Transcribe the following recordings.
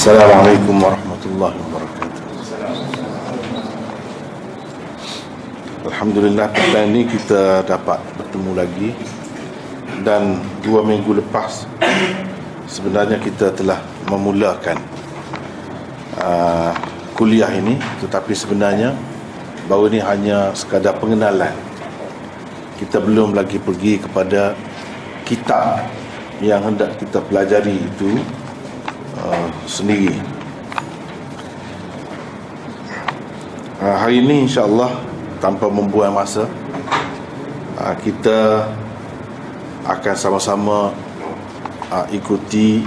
Assalamualaikum warahmatullahi wabarakatuh. Alhamdulillah petang ini kita dapat bertemu lagi. Dan dua minggu lepas Sebenarnya kita telah memulakan uh, Kuliah ini. Tetapi sebenarnya Bahawa ini hanya sekadar pengenalan. Kita belum lagi pergi kepada Kitab Yang hendak kita pelajari itu uh, Sendiri. Uh, Hari ini insyaAllah Tanpa membuang masa uh, Kita Akan sama-sama uh, Ikuti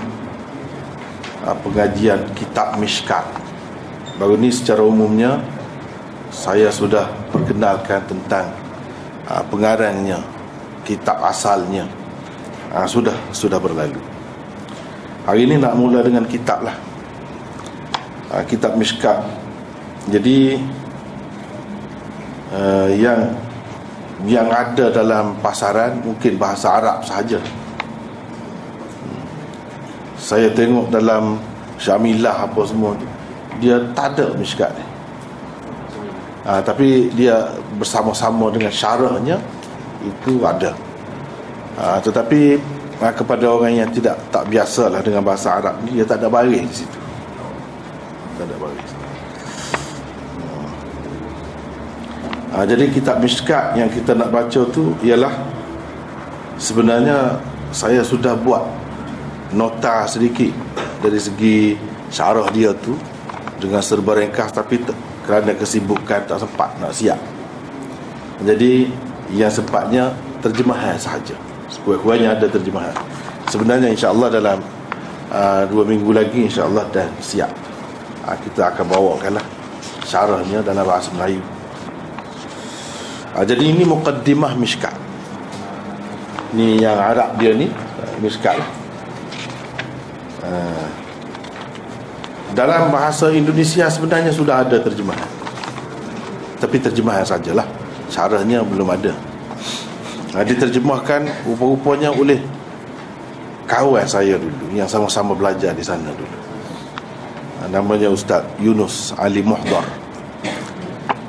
uh, Pengajian Kitab Mishkat. Baru ni secara umumnya Saya sudah perkenalkan tentang uh, Pengarangnya Kitab asalnya. Uh, Sudah Sudah berlalu Hari ini nak mula dengan kitab lah. Uh, Kitab Mishkat Jadi uh, Yang Yang ada dalam pasaran Mungkin bahasa Arab sahaja. Hmm. Saya tengok dalam Syamilah apa semua Dia tak ada Mishkat ni. Uh, Tapi dia bersama-sama dengan syarahnya Itu ada. Uh, Tetapi ha, kepada orang yang tidak tak biasalah dengan bahasa Arab ni dia tak ada baris di situ. Tak ada baris. Ha, jadi kitab miskat yang kita nak baca tu ialah sebenarnya saya sudah buat nota sedikit dari segi syarah dia tu dengan serba ringkas tapi te- kerana kesibukan tak sempat nak siap. Jadi yang sempatnya terjemahan sahaja Sekurang-kurangnya ada terjemahan. Sebenarnya insyaAllah dalam uh, Dua minggu lagi insyaAllah dah siap. Uh, Kita akan bawakan lah Syarahnya dalam bahasa Melayu. Uh, Jadi ini Muqaddimah Mishkat. Ni yang Arab dia ni uh, Mishkat lah. Uh, Dalam bahasa Indonesia sebenarnya sudah ada terjemahan. Tapi terjemahan sajalah. Syarahnya belum ada ha, diterjemahkan rupa-rupanya oleh kawan saya dulu yang sama-sama belajar di sana dulu. Namanya Ustaz Yunus Ali Muhdar.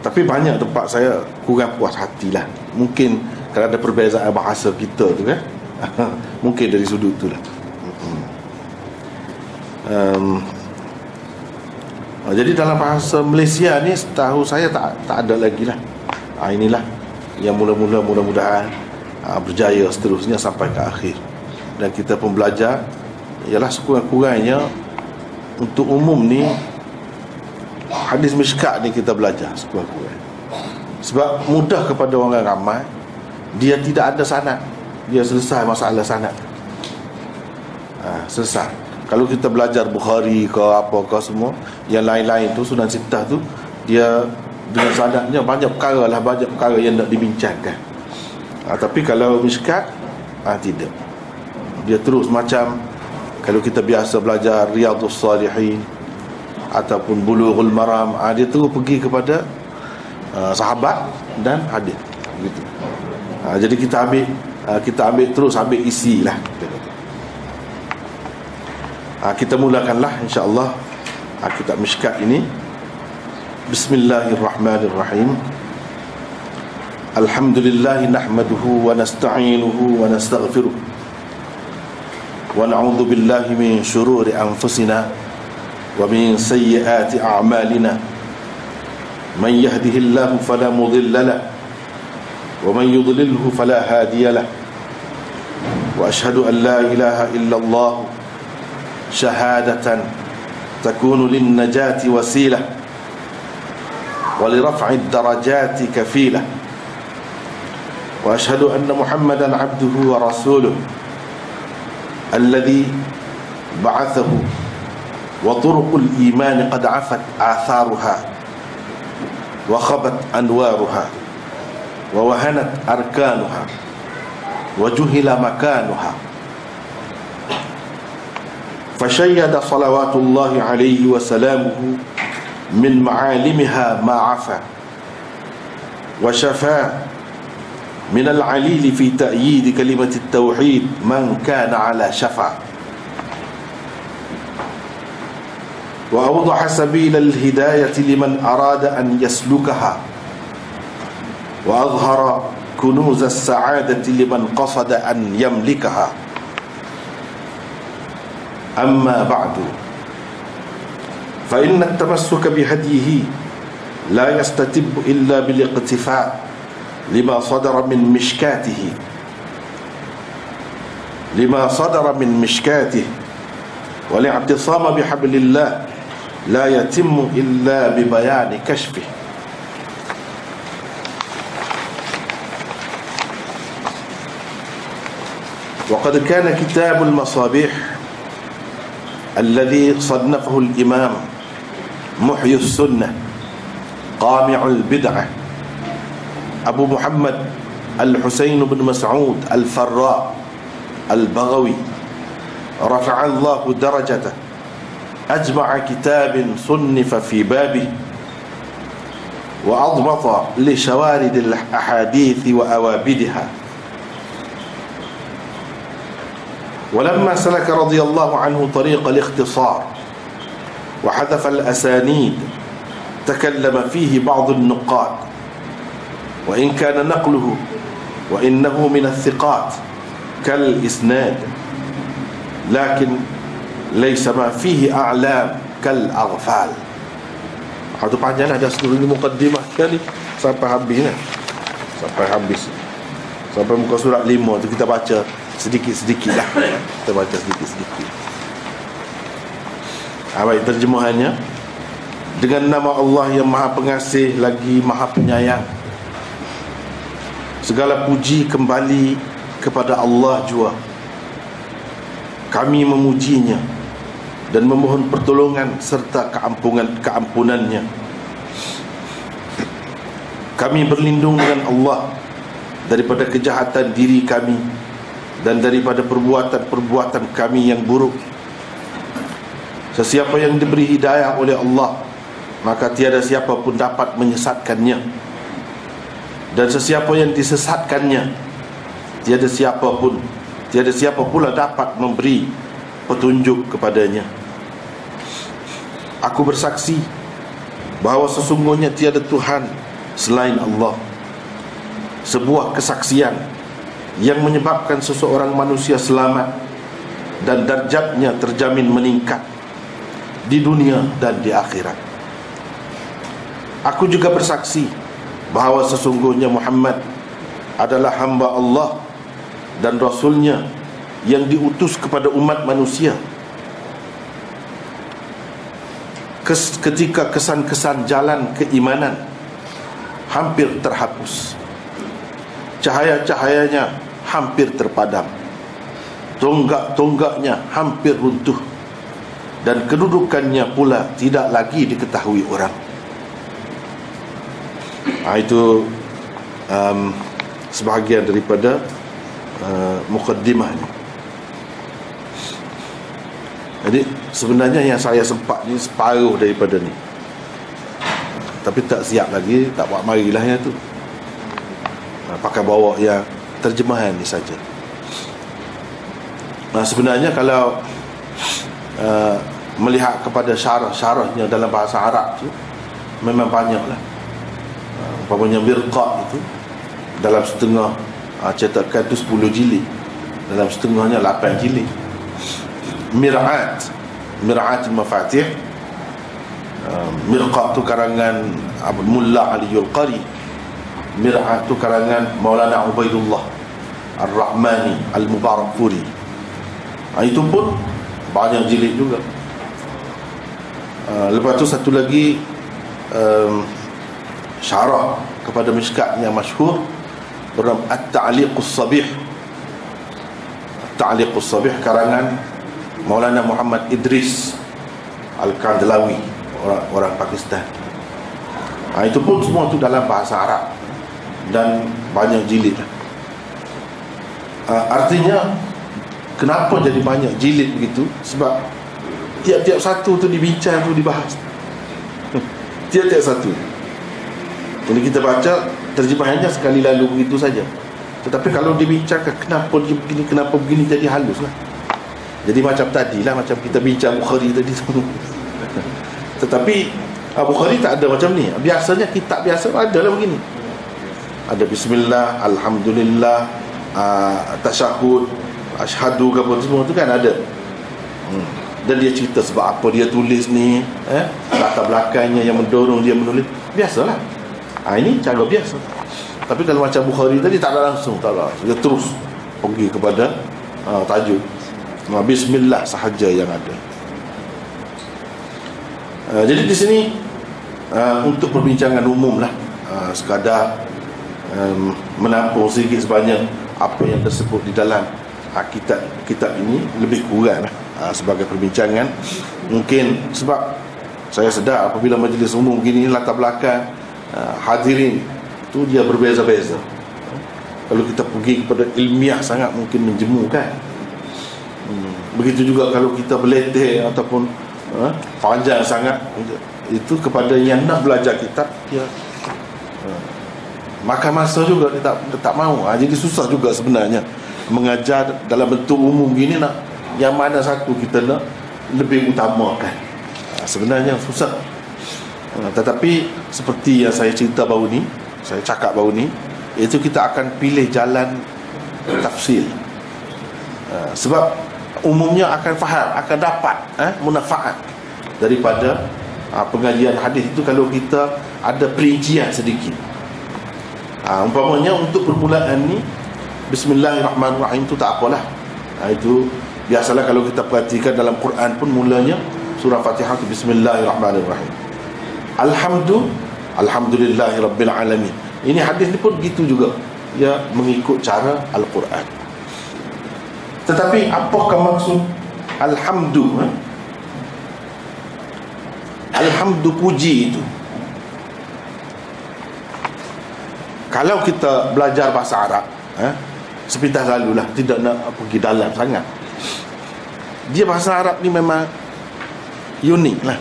Tapi banyak tempat saya kurang puas hatilah. Mungkin kerana perbezaan bahasa kita tu kan mungkin dari sudut tu lah. Um, jadi dalam bahasa Malaysia ni setahu saya tak tak ada lagi lah. Ha, inilah yang mula-mula mudah-mudahan uh, berjaya seterusnya sampai ke akhir. Dan kita pun belajar ialah sekurang-kurangnya untuk umum ni hadis mishkat ni kita belajar sekurang-kurangnya sebab mudah kepada orang ramai dia tidak ada sanad. Dia selesai masalah sanad. Ha, selesai. Kalau kita belajar Bukhari ke apa ke semua yang lain-lain tu Sunan Sitah tu dia dengan sanadnya banyak perkara lah banyak perkara yang nak dibincangkan ha, Tapi kalau miskat ha, Tidak. Dia terus macam Kalau kita biasa belajar Riyadus Salihin Ataupun Bulughul Maram ha, Dia terus pergi kepada uh, Sahabat dan hadis. Begitu ha, Jadi kita ambil uh, Kita ambil terus ambil isi lah ha, Kita mulakanlah InsyaAllah. Ha, Kitab Mishkat ini. Bismillahirrahmanirrahim الحمد لله نحمده ونستعينه ونستغفره ونعوذ بالله من شرور أنفسنا ومن سيئات أعمالنا. من يهده الله فلا مضل له ومن يضلله فلا هادي له. وأشهد أن لا إله إلا الله شهادة تكون للنجاة وسيلة ولرفع الدرجات كفيلة. وأشهد أن محمدا عبده ورسوله الذي بعثه وطرق الإيمان قد عفت آثارها وخبت أنوارها ووهنت أركانها وجهل مكانها فشيد صلوات الله عليه وسلامه من معالمها ما عفا وشفاه من العليل في تأييد كلمة التوحيد من كان على شفا. وأوضح سبيل الهداية لمن أراد أن يسلكها. وأظهر كنوز السعادة لمن قصد أن يملكها. أما بعد فإن التمسك بهديه لا يستتب إلا بالاقتفاء. لما صدر من مشكاته. لما صدر من مشكاته. والاعتصام بحبل الله لا يتم إلا ببيان كشفه. وقد كان كتاب المصابيح الذي صنفه الإمام محيي السنة قامع البدعة. أبو محمد الحسين بن مسعود الفراء البغوي. رفع الله درجته. أجمع كتاب صنف في بابه. وأضبط لشوارد الأحاديث وأوابدها. ولما سلك رضي الله عنه طريق الاختصار وحذف الأسانيد تكلم فيه بعض النقاد. wa in kana naqluhu وإن كان نقله وإنه من الثقات كالإسناد لكن ليس ما فيه أعلام كالأغفال Aduh panjanglah dah seluruh ni mukaddimah kan ni. Sampai habis ni. Sampai habis. Sampai muka surat lima tu kita baca Sedikit-sedikit lah. Kita baca sedikit-sedikit. Ha, Baik terjemahannya. Dengan nama Allah yang maha pengasih Lagi maha penyayang. Segala puji kembali kepada Allah jua Kami memujinya dan memohon pertolongan serta keampunan keampunannya. Kami berlindung dengan Allah daripada kejahatan diri kami dan daripada perbuatan-perbuatan kami yang buruk. Sesiapa yang diberi hidayah oleh Allah, maka tiada siapa pun dapat menyesatkannya. Dan sesiapa yang disesatkannya, tiada siapa pun, tiada siapa pula dapat memberi petunjuk kepadanya. Aku bersaksi bahawa sesungguhnya tiada Tuhan selain Allah. Sebuah kesaksian yang menyebabkan seseorang manusia selamat dan darjatnya terjamin meningkat di dunia dan di akhirat. Aku juga bersaksi bahawa sesungguhnya Muhammad adalah hamba Allah dan Rasulnya yang diutus kepada umat manusia. Ketika kesan-kesan jalan keimanan hampir terhapus. Cahaya-cahayanya hampir terpadam. Tonggak-tonggaknya hampir runtuh. Dan kedudukannya pula tidak lagi diketahui orang ha, itu um, sebahagian daripada uh, mukaddimah ini jadi sebenarnya yang saya sempat ni separuh daripada ni. Tapi tak siap lagi, tak buat marilah yang tu. Ha, pakai bawa yang terjemahan ni saja. Nah, sebenarnya kalau uh, melihat kepada syarah-syarahnya dalam bahasa Arab tu memang banyaklah. Umpamanya mirqa itu dalam setengah uh, cetakan tu 10 jilid. Dalam setengahnya 8 jilid. Mir'at. Mir'at Mafatih uh, Mirqa tu karangan Abu Mulla Aliyul Qari. Mir'at tu karangan Maulana Ubaidullah Ar-Rahmani Al-Mubarak Furi. Ha, Itu pun banyak jilid juga. Uh, Lepas tu satu lagi um, Syarah kepada miskat yang masyhur bernama At-Ta'liqus Sabih. At-Ta'liqus Sabih karangan Maulana Muhammad Idris Al-Kandlawi orang, orang Pakistan. Ha, Itu pun semua tu dalam bahasa Arab Dan banyak jilid. Ha, Artinya Kenapa jadi banyak jilid begitu? Sebab Tiap-tiap satu tu dibincang tu dibahas. Tiap-tiap satu Jadi kita baca Terjemahannya sekali lalu begitu saja. Tetapi kalau dibincangkan Kenapa dia begini Kenapa begini Jadi halus lah. Jadi macam tadi lah Macam kita bincang Bukhari tadi tetapi Abu Bukhari tak ada macam ni. Biasanya kitab biasa ada lah begini. Ada bismillah alhamdulillah uh, tasyahud asyhadu ke apa semua tu kan ada. Hmm. dan dia cerita sebab apa dia tulis ni eh? Latar belakangnya yang mendorong dia menulis. Biasalah ha, ini cara biasa. Tapi kalau macam Bukhari tadi tak ada langsung tak ada dia terus pergi kepada uh, tajuk uh, bismillah sahaja yang ada. Uh, jadi di sini uh, untuk perbincangan umum lah. Uh, sekadar um, menampung sedikit sebanyak apa yang tersebut di dalam uh, kitab kitab ini lebih kurang lah, uh, sebagai perbincangan. Mungkin sebab saya sedar apabila majlis umum begini latar belakang uh, hadirin tu dia berbeza-beza. Kalau kita pergi kepada ilmiah sangat mungkin menjemu kan hmm. begitu juga kalau kita beletih ataupun uh, panjang sangat itu kepada yang nak belajar kitab dia uh, makan masa juga dia tak, dia tak mahu ha, jadi susah juga sebenarnya mengajar dalam bentuk umum gini nak yang mana satu kita nak lebih utamakan. Sebenarnya susah tetapi seperti yang saya cerita baru ni saya cakap baru ni iaitu kita akan pilih jalan tafsir uh, sebab umumnya akan faham akan dapat eh, munafaat daripada uh, pengajian hadis itu kalau kita ada perincian sedikit. Uh, umpamanya untuk permulaan ni Bismillahirrahmanirrahim itu tak apalah. Uh, itu biasalah kalau kita perhatikan dalam Quran pun mulanya surah Fatihah itu Bismillahirrahmanirrahim Alhamdulillah Alhamdulillahi Rabbil Alamin. Ini hadis ni pun gitu juga. Ya mengikut cara Al-Quran. Tetapi apakah maksud Alhamdulillah eh? Alhamdulillah puji itu? Kalau kita belajar bahasa Arab eh, Sepintas lalu lah. Tidak nak pergi dalam sangat. Dia bahasa Arab ni memang Unik lah.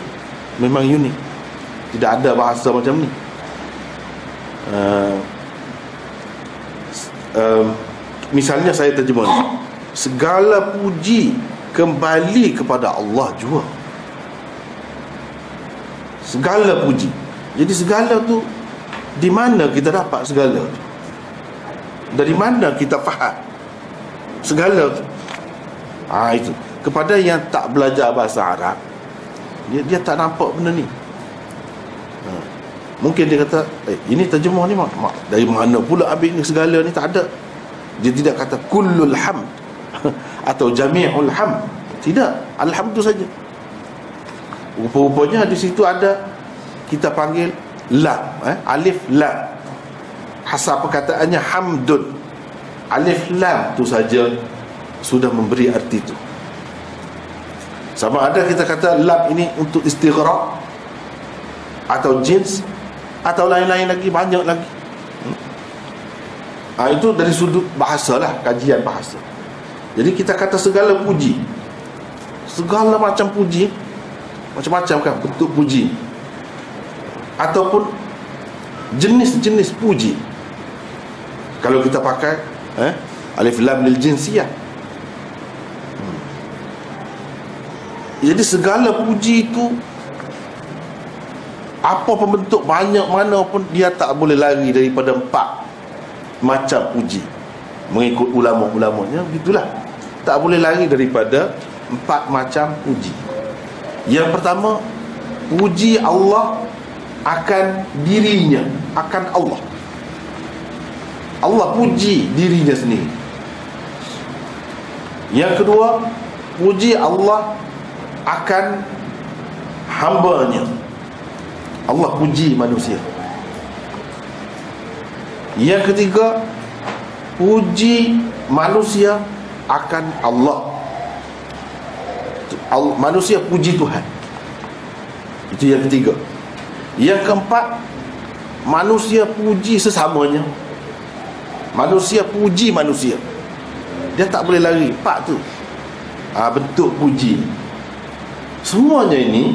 Memang unik tidak ada bahasa macam ni. Uh, uh, misalnya saya terjemah. Segala puji kembali kepada Allah jua. Segala puji. Jadi segala tu di mana kita dapat segala? Tu dari mana kita faham segala tu? Ha, itu. Kepada yang tak belajar bahasa Arab dia, dia tak nampak benda ni Mungkin dia kata eh, Ini terjemah ni mak, mak Dari mana pula ambil ni segala ni? Tak ada. Dia tidak kata Kullul ham. Atau jami'ul ham. Tidak. Alhamdulillah saja. Rupa-rupanya di situ ada Kita panggil Lam eh? Alif lam Hasal perkataannya hamdun. Alif lam tu saja Sudah memberi arti tu. Sama ada kita kata lam ini untuk istighraq atau jins atau lain-lain lagi banyak lagi. Hmm? ha, itu dari sudut bahasa lah kajian bahasa. Jadi kita kata segala puji. Segala macam puji macam-macam kan bentuk puji. Ataupun jenis-jenis puji. Kalau kita pakai eh, alif lam lil jinsiyah. Hmm. jadi segala puji itu apa pembentuk banyak mana pun dia tak boleh lari daripada empat macam puji mengikut ulama-ulamanya begitulah. Tak boleh lari daripada empat macam puji yang pertama puji Allah akan dirinya akan Allah. Allah puji dirinya sendiri. Yang kedua puji Allah akan hambanya Allah puji manusia. Yang ketiga Puji manusia akan Allah. Manusia puji Tuhan. Itu yang ketiga. Yang keempat Manusia puji sesamanya. Manusia puji manusia. Dia tak boleh lari. Pak tu. Ha, Bentuk puji. Semuanya ini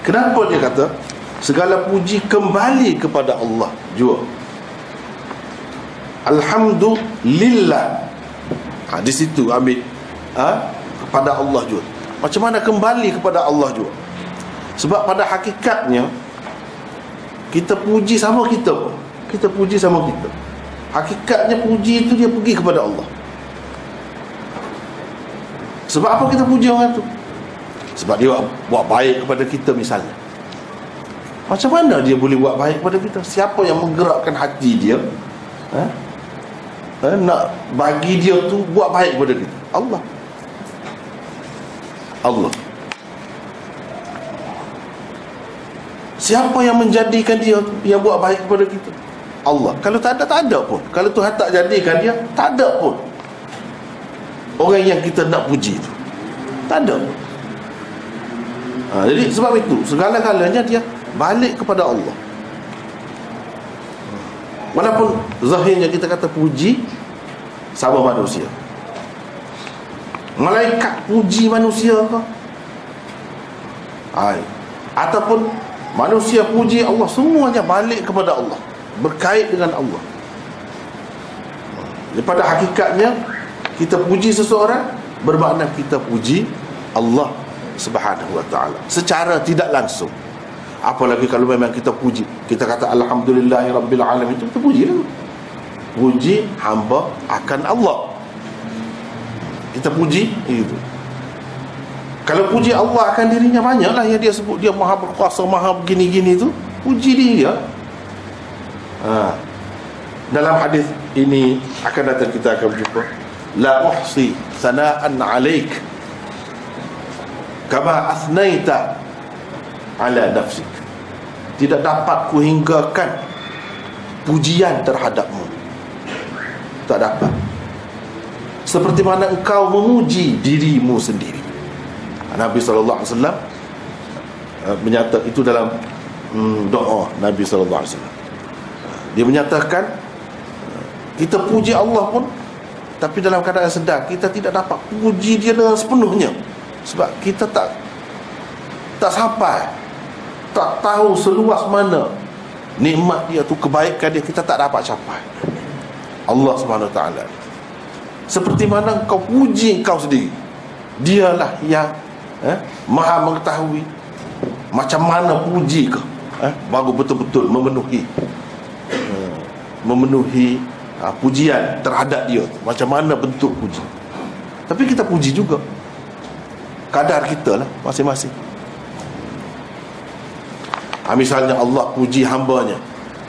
Kenapa dia kata Segala puji kembali kepada Allah? Jua. Alhamdulillah. Ha, Di situ ambil ha, Kepada Allah jua. Macam mana kembali kepada Allah jua? Sebab pada hakikatnya kita puji sama kita pun. Kita puji sama kita. Hakikatnya puji itu dia pergi kepada Allah. Sebab apa kita puji orang tu sebab dia buat baik kepada kita misalnya macam mana dia boleh buat baik kepada kita siapa yang menggerakkan hati dia ha? Ha? nak bagi dia tu buat baik kepada kita Allah Allah Siapa yang menjadikan dia yang buat baik kepada kita? Allah. Kalau tak ada, tak ada pun. Kalau Tuhan tak jadikan dia, tak ada pun. Orang yang kita nak puji tu. Tak ada. Ha, jadi sebab itu, segala-galanya dia balik kepada Allah. Walaupun zahirnya kita kata puji sama manusia. Malaikat puji manusia ke? Hai. Ataupun Manusia puji Allah Semuanya balik kepada Allah Berkait dengan Allah Pada hakikatnya Kita puji seseorang Bermakna kita puji Allah Subhanahu wa ta'ala. Secara tidak langsung. Apalagi kalau memang kita puji? Kita kata Alhamdulillahirrabbilalamin Itu kita puji lah. Puji hamba akan Allah. Kita puji Itu. Kalau puji Allah akan dirinya banyaklah yang dia sebut. Dia maha berkuasa, maha begini-gini tu. Puji dia. Ha. Dalam hadis ini akan datang kita akan berjumpa. La uhsi sana'an 'alaik kama asnaita ala nafsik. Tidak dapat kuhinggakan pujian terhadapmu. Tak dapat. Seperti mana engkau memuji dirimu sendiri. Nabi wasallam uh, menyata itu dalam um, doa Nabi alaihi wasallam. Dia menyatakan uh, kita puji Allah pun tapi dalam keadaan sedar kita tidak dapat puji dia dengan sepenuhnya sebab kita tak tak sampai tak tahu seluas mana nikmat dia tu kebaikan dia kita tak dapat capai. Allah Taala. Seperti mana kau puji kau sendiri. Dialah yang eh, maha mengetahui macam mana puji ke eh, baru betul-betul memenuhi eh, memenuhi uh, pujian terhadap dia macam mana bentuk puji. Tapi kita puji juga kadar kita lah masing-masing ha, misalnya Allah puji hambanya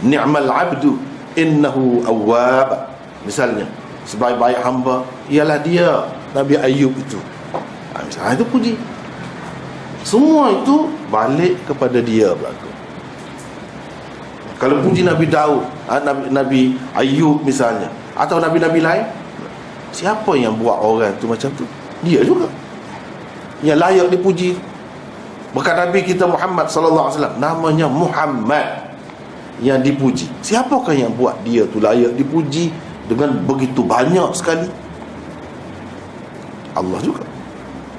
ni'mal abdu innahu awwab misalnya sebaik-baik hamba ialah dia Nabi Ayub itu ha, misalnya itu puji semua itu balik kepada dia berlaku. Kalau puji Nabi Daud, ah, Nabi, Nabi Ayub misalnya, atau Nabi-Nabi lain, siapa yang buat orang tu macam tu? Dia juga. Yang layak dipuji. Bukan Nabi kita Muhammad sallallahu alaihi wasallam, namanya Muhammad yang dipuji. Siapakah yang buat dia tu layak dipuji dengan begitu banyak sekali? Allah juga.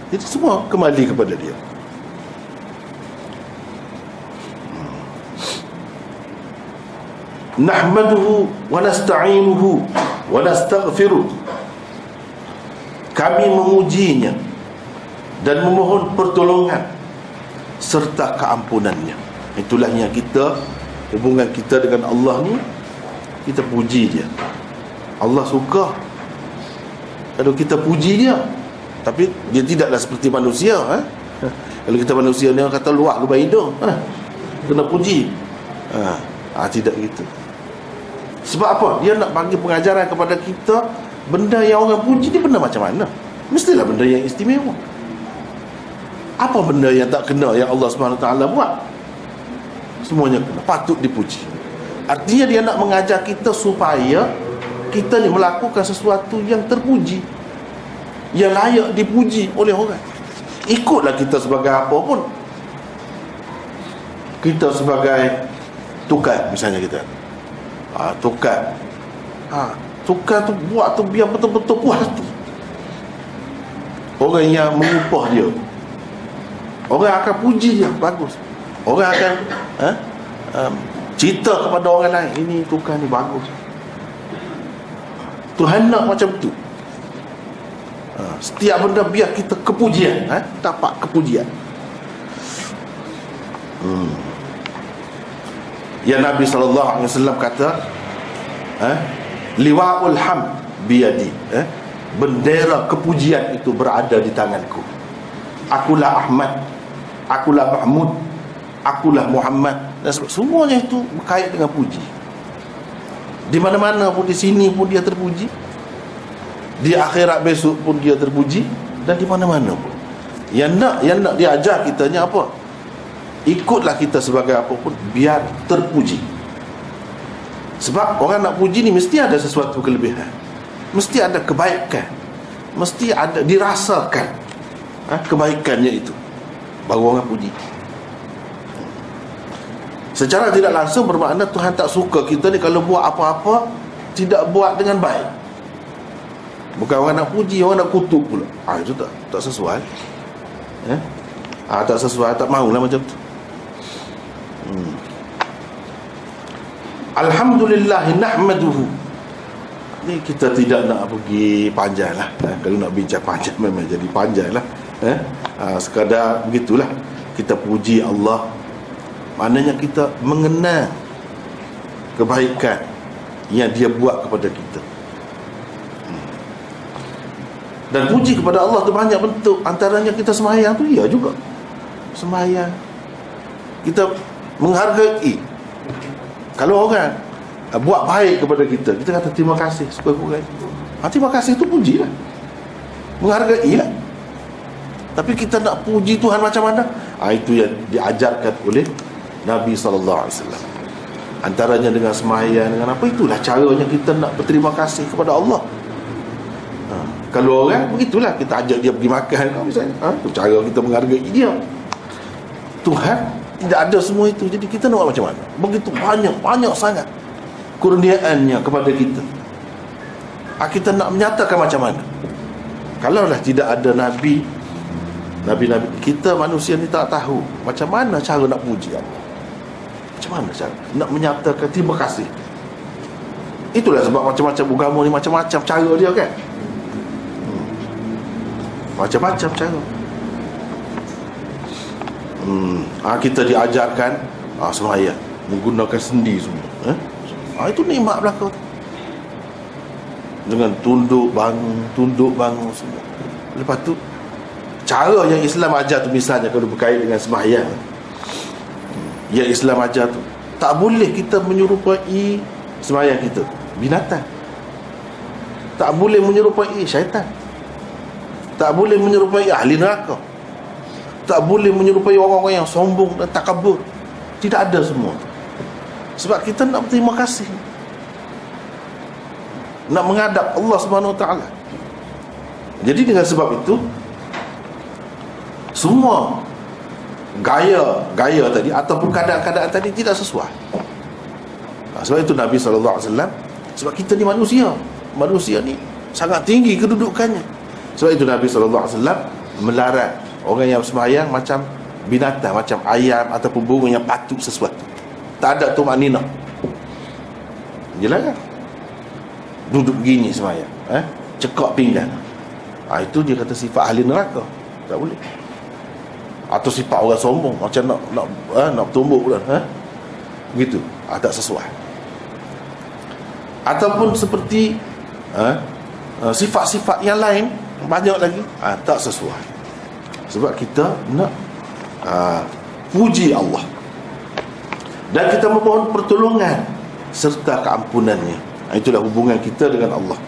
Jadi semua kembali kepada dia. nahmaduhu wa nasta'inuhu wa nastaghfiruh kami memujinya dan memohon pertolongan serta keampunannya itulah yang kita hubungan kita dengan Allah ni kita puji dia Allah suka kalau kita puji dia tapi dia tidaklah seperti manusia eh? kalau kita manusia ni kata luak lubang hidung eh? kena puji ha. ha, tidak gitu sebab apa? Dia nak bagi pengajaran kepada kita Benda yang orang puji ni benda macam mana? Mestilah benda yang istimewa Apa benda yang tak kena yang Allah SWT buat? Semuanya kena, patut dipuji. Artinya dia nak mengajar kita supaya Kita ni melakukan sesuatu yang terpuji. Yang layak dipuji oleh orang. Ikutlah kita sebagai apa pun. Kita sebagai tukar misalnya kita. Ha, tukar. Ha, tukar tu buat tu biar betul-betul puas tu. Orang yang mengupah dia orang akan puji dia bagus. Orang akan ha, um, cerita kepada orang lain ini tukar ni bagus. Tuhan nak macam tu. Ha, setiap benda biar kita kepujian ha, dapat kepujian. Hmm. yang Nabi SAW kata eh, liwa'ul ham biyadi eh, bendera kepujian itu berada di tanganku akulah Ahmad. Akulah Mahmud. Akulah Muhammad. Dan semuanya itu berkait dengan puji. Di mana-mana pun di sini pun dia terpuji. Di akhirat besok pun dia terpuji. Dan di mana-mana pun. Yang nak yang nak diajar kita ni apa? Ikutlah kita sebagai apa pun biar terpuji. Sebab orang nak puji ni mesti ada sesuatu kelebihan. Mesti ada kebaikan. Mesti ada dirasakan ha, kebaikannya itu baru orang puji Secara tidak langsung bermakna Tuhan tak suka kita ni kalau buat apa-apa tidak buat dengan baik. Bukan orang nak puji, orang nak kutuk pula. Ah itu tak tak sesuai. Eh? Ah tak sesuai, tak maulah macam tu. Hmm. Alhamdulillah nahmaduhu. Ni kita tidak nak pergi panjang lah eh? Kalau nak bincang panjang memang jadi panjang lah eh? ah, Sekadar begitulah Kita puji Allah Maknanya kita mengenal kebaikan yang dia buat kepada kita. Dan puji kepada Allah tu banyak bentuk. Antaranya kita semayang tu ya juga. Semayang. Kita menghargai. Kalau orang buat baik kepada kita, kita kata terima kasih. Suka-suka. Ha, terima kasih tu puji lah. Menghargai lah. Tapi kita nak puji Tuhan macam mana? Ha, itu yang diajarkan oleh Nabi SAW Antaranya dengan sembahyang Dengan apa itulah caranya kita nak berterima kasih kepada Allah ha. Kalau orang begitulah Kita ajak dia pergi makan misalnya. Ha. Cara kita menghargai dia Tuhan tidak ada semua itu Jadi kita nak macam mana Begitu banyak, banyak sangat Kurniaannya kepada kita ha, Kita nak menyatakan macam mana Kalaulah tidak ada Nabi Nabi-Nabi Kita manusia ni tak tahu Macam mana cara nak puji Allah. Macam mana cara? Nak menyatakan terima kasih. Itulah sebab macam-macam agama ni macam-macam cara dia kan? Hmm. macam-macam cara. Hmm. ha, kita diajarkan ha, semayang. Menggunakan sendi semua. Eh? ha, itu nikmat belakang dengan tunduk bangun tunduk bangun semua. Lepas tu cara yang Islam ajar tu misalnya kalau berkait dengan semayang yang Islam ajar tu tak boleh kita menyerupai semayang kita. Binatang. Tak boleh menyerupai syaitan. Tak boleh menyerupai ahli neraka. Tak boleh menyerupai orang-orang yang sombong dan takabur. Tidak ada semua. Sebab kita nak berterima kasih. Nak menghadap Allah Subhanahu Wa Taala. Jadi dengan sebab itu semua gaya gaya tadi ataupun keadaan-keadaan tadi tidak sesuai. Ha, sebab itu Nabi sallallahu alaihi wasallam sebab kita ni manusia. Manusia ni sangat tinggi kedudukannya. Sebab itu Nabi sallallahu alaihi wasallam melarang orang yang sembahyang macam binatang, macam ayam ataupun burung yang patut sesuatu. Tak ada tu maknina. Jelas kan? Duduk begini sembahyang, eh? Cekak pinggan. Ha, itu dia kata sifat ahli neraka. Tak boleh atau sifat orang sombong macam nak nak eh, nak tumbuk pula eh? begitu. Ah, tak sesuai. Ataupun seperti eh, eh, sifat-sifat yang lain banyak lagi ah, tak sesuai. Sebab kita nak ah, puji Allah. Dan kita memohon pertolongan serta keampunannya. Ah, itulah hubungan kita dengan Allah.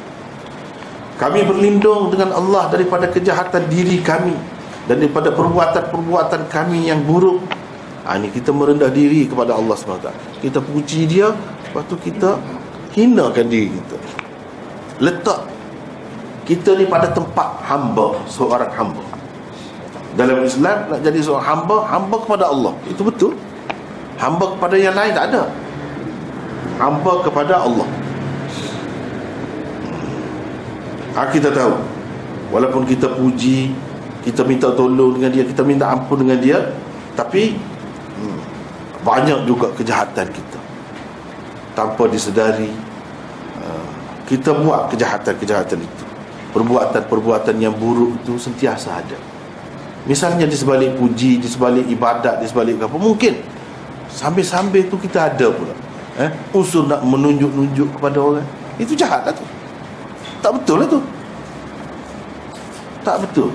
Kami berlindung dengan Allah daripada kejahatan diri kami dan daripada perbuatan-perbuatan kami yang buruk ha, ini kita merendah diri kepada Allah SWT kita puji dia lepas tu kita hinakan diri kita. Letak kita ni pada tempat hamba seorang hamba. Dalam Islam nak jadi seorang hamba hamba kepada Allah. Itu betul. Hamba kepada yang lain tak ada. Hamba kepada Allah. Ha, kita tahu. Walaupun kita puji kita minta tolong dengan dia kita minta ampun dengan dia tapi hmm, banyak juga kejahatan kita tanpa disedari uh, kita buat kejahatan-kejahatan itu perbuatan-perbuatan yang buruk itu sentiasa ada Misalnya di sebalik puji, di sebalik ibadat, di sebalik apa mungkin sambil-sambil tu kita ada pula. Eh, unsur nak menunjuk-nunjuk kepada orang. Itu jahat lah tu. Tak betul lah tu. Tak betul.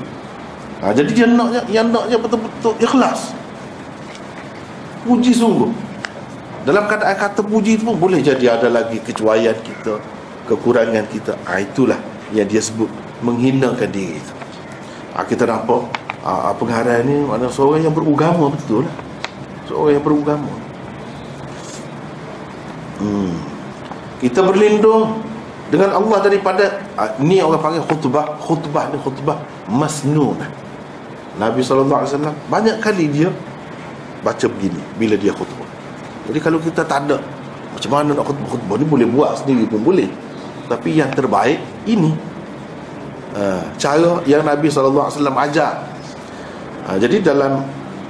Ha, jadi dia naknya, yang naknya betul-betul ikhlas. Puji sungguh. Dalam keadaan kata puji itu pun boleh jadi ada lagi kecuaian kita, kekurangan kita. Ha, itulah yang dia sebut menghinakan diri itu. Ha, kita nampak ha, pengarah ni mana seorang yang berugama betul lah. Seorang yang berugama. Hmm. Kita berlindung dengan Allah daripada ha, ni orang panggil khutbah, khutbah ni khutbah masnunah. Nabi SAW banyak kali dia baca begini bila dia khutbah. Jadi kalau kita tak ada macam mana nak khutbah-khutbah ni boleh buat sendiri pun boleh. Tapi yang terbaik ini uh, cara yang Nabi SAW ajar. Uh, jadi dalam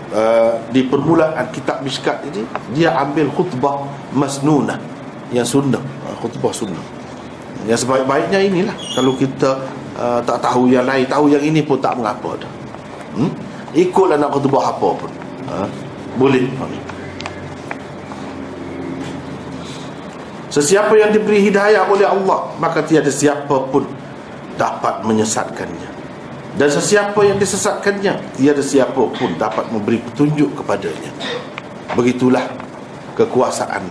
uh, di permulaan kitab Mishkat ini dia ambil khutbah masnunah yang sunnah, khutbah sunnah. Yang sebaik-baiknya inilah kalau kita uh, tak tahu yang lain, tahu yang ini pun tak mengapa dah. Hmm? Ikutlah nak khutbah apa pun. Uh, boleh. Sesiapa yang diberi hidayah oleh Allah Maka tiada siapa pun Dapat menyesatkannya Dan sesiapa yang disesatkannya Tiada siapa pun dapat memberi petunjuk kepadanya Begitulah Kekuasaan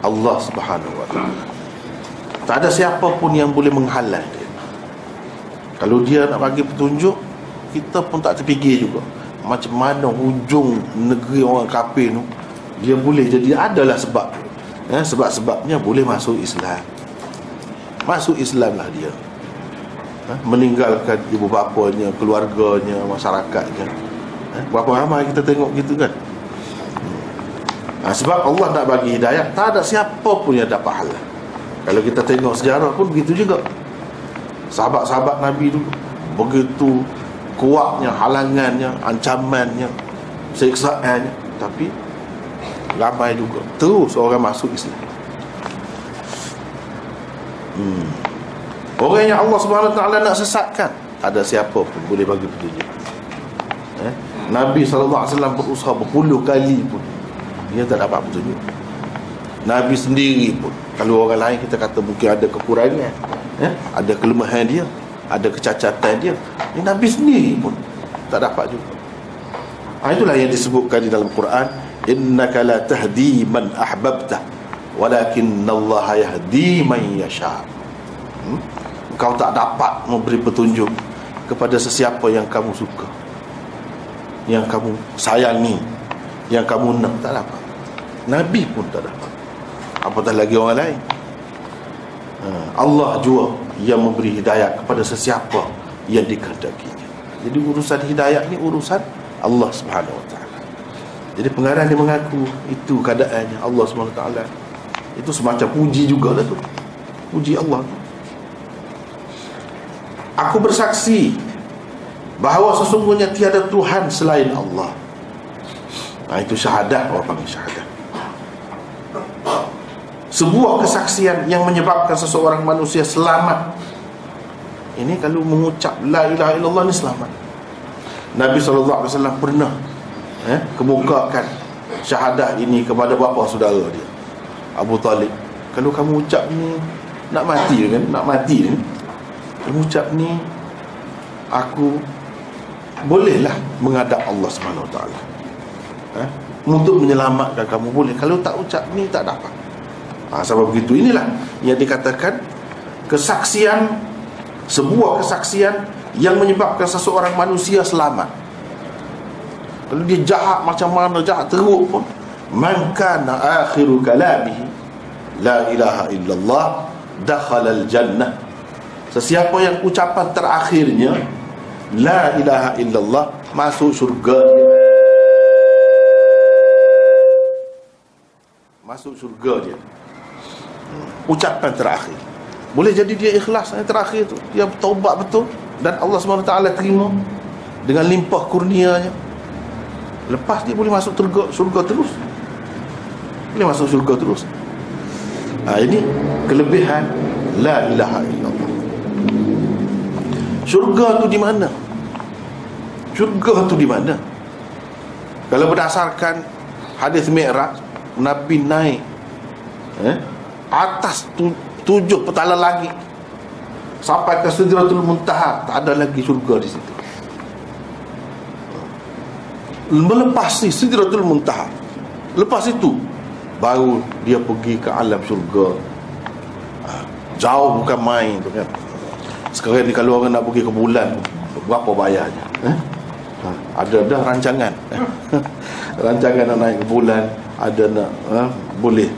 Allah subhanahu wa ta'ala Tak ada siapa pun yang boleh menghalang dia Kalau dia nak bagi petunjuk Kita pun tak terfikir juga. Macam mana hujung negeri orang kafir tu Dia boleh jadi adalah sebab ya, sebab-sebabnya boleh masuk Islam. Masuk Islam lah dia. Ha, meninggalkan ibu bapanya keluarganya masyarakatnya. Ha, berapa ramai kita tengok gitu kan? Ha, sebab Allah nak bagi hidayah tak ada siapa pun yang dapat pahala kalau kita tengok sejarah pun begitu juga. Sahabat-sahabat Nabi dulu begitu kuatnya halangannya ancamannya seksaannya tapi ramai juga terus orang masuk Islam hmm. orang yang Allah SWT nak sesatkan ada siapa pun boleh bagi petunjuk eh? Nabi SAW berusaha berpuluh kali pun dia tak dapat petunjuk Nabi sendiri pun kalau orang lain kita kata mungkin ada kekurangan eh? ada kelemahan dia ada kecacatan dia. Ini Nabi sendiri pun tak dapat juga. Ha, itulah yang disebutkan di dalam Quran innaka la tahdi man ahbabta walakin Allah yahdi man yasha. Hmm? kau tak dapat memberi petunjuk kepada sesiapa yang kamu suka yang kamu sayangi yang kamu nak. Tak dapat. Nabi pun tak dapat. Apatah lagi orang lain? Ha, Allah jua yang memberi hidayah kepada sesiapa yang dikehendakinya jadi urusan hidayah ni urusan Allah Subhanahu wa taala. Jadi pengarang dia mengaku itu keadaannya Allah SWT itu semacam puji juga lah tu. Puji Allah aku bersaksi bahawa sesungguhnya tiada Tuhan selain Allah. Nah itu syahadah orang panggil syahadah sebuah kesaksian yang menyebabkan seseorang manusia selamat. Ini kalau mengucap la ilaha illallah ni selamat. Nabi SAW pernah eh, kemukakan syahadah ini kepada bapa saudara dia Abu Talib. Kalau kamu ucap ni nak mati kan? Nak mati ni kamu ucap ni aku bolehlah menghadap Allah Taala. Eh, untuk menyelamatkan kamu boleh. Kalau tak ucap ni tak dapat ha, sebab begitu inilah yang dikatakan kesaksian sebuah kesaksian yang menyebabkan seseorang manusia selamat. Kalau dia jahat macam mana jahat teruk pun. Man kana akhiru kalamihi la ilaha illallah dakhala al jannah. Sesiapa yang ucapan terakhirnya la ilaha illallah masuk syurga. Masuk syurga dia ucapan terakhir. Boleh jadi dia ikhlas yang terakhir tu. Dia bertaubat betul. Dan Allah SWT terima dengan limpah kurnianya. Lepas dia boleh masuk surga, surga terus. Boleh masuk surga terus. Ha, Ini kelebihan. La ilaha illallah. Surga tu di mana? Syurga tu di mana? Kalau berdasarkan hadis Mi'raj, Nabi naik eh, atas tu, tujuh petala langit sampai ke Sidratul Muntaha, tak ada lagi syurga di situ. Melepasi Sidratul Muntaha. Lepas itu baru dia pergi ke alam syurga. Ah, jauh bukan main tu kan. Sekarang ni kalau orang nak pergi ke bulan berapa bayarnya? Eh? ada dah rancangan rancangan nak naik ke bulan ada nak ha, boleh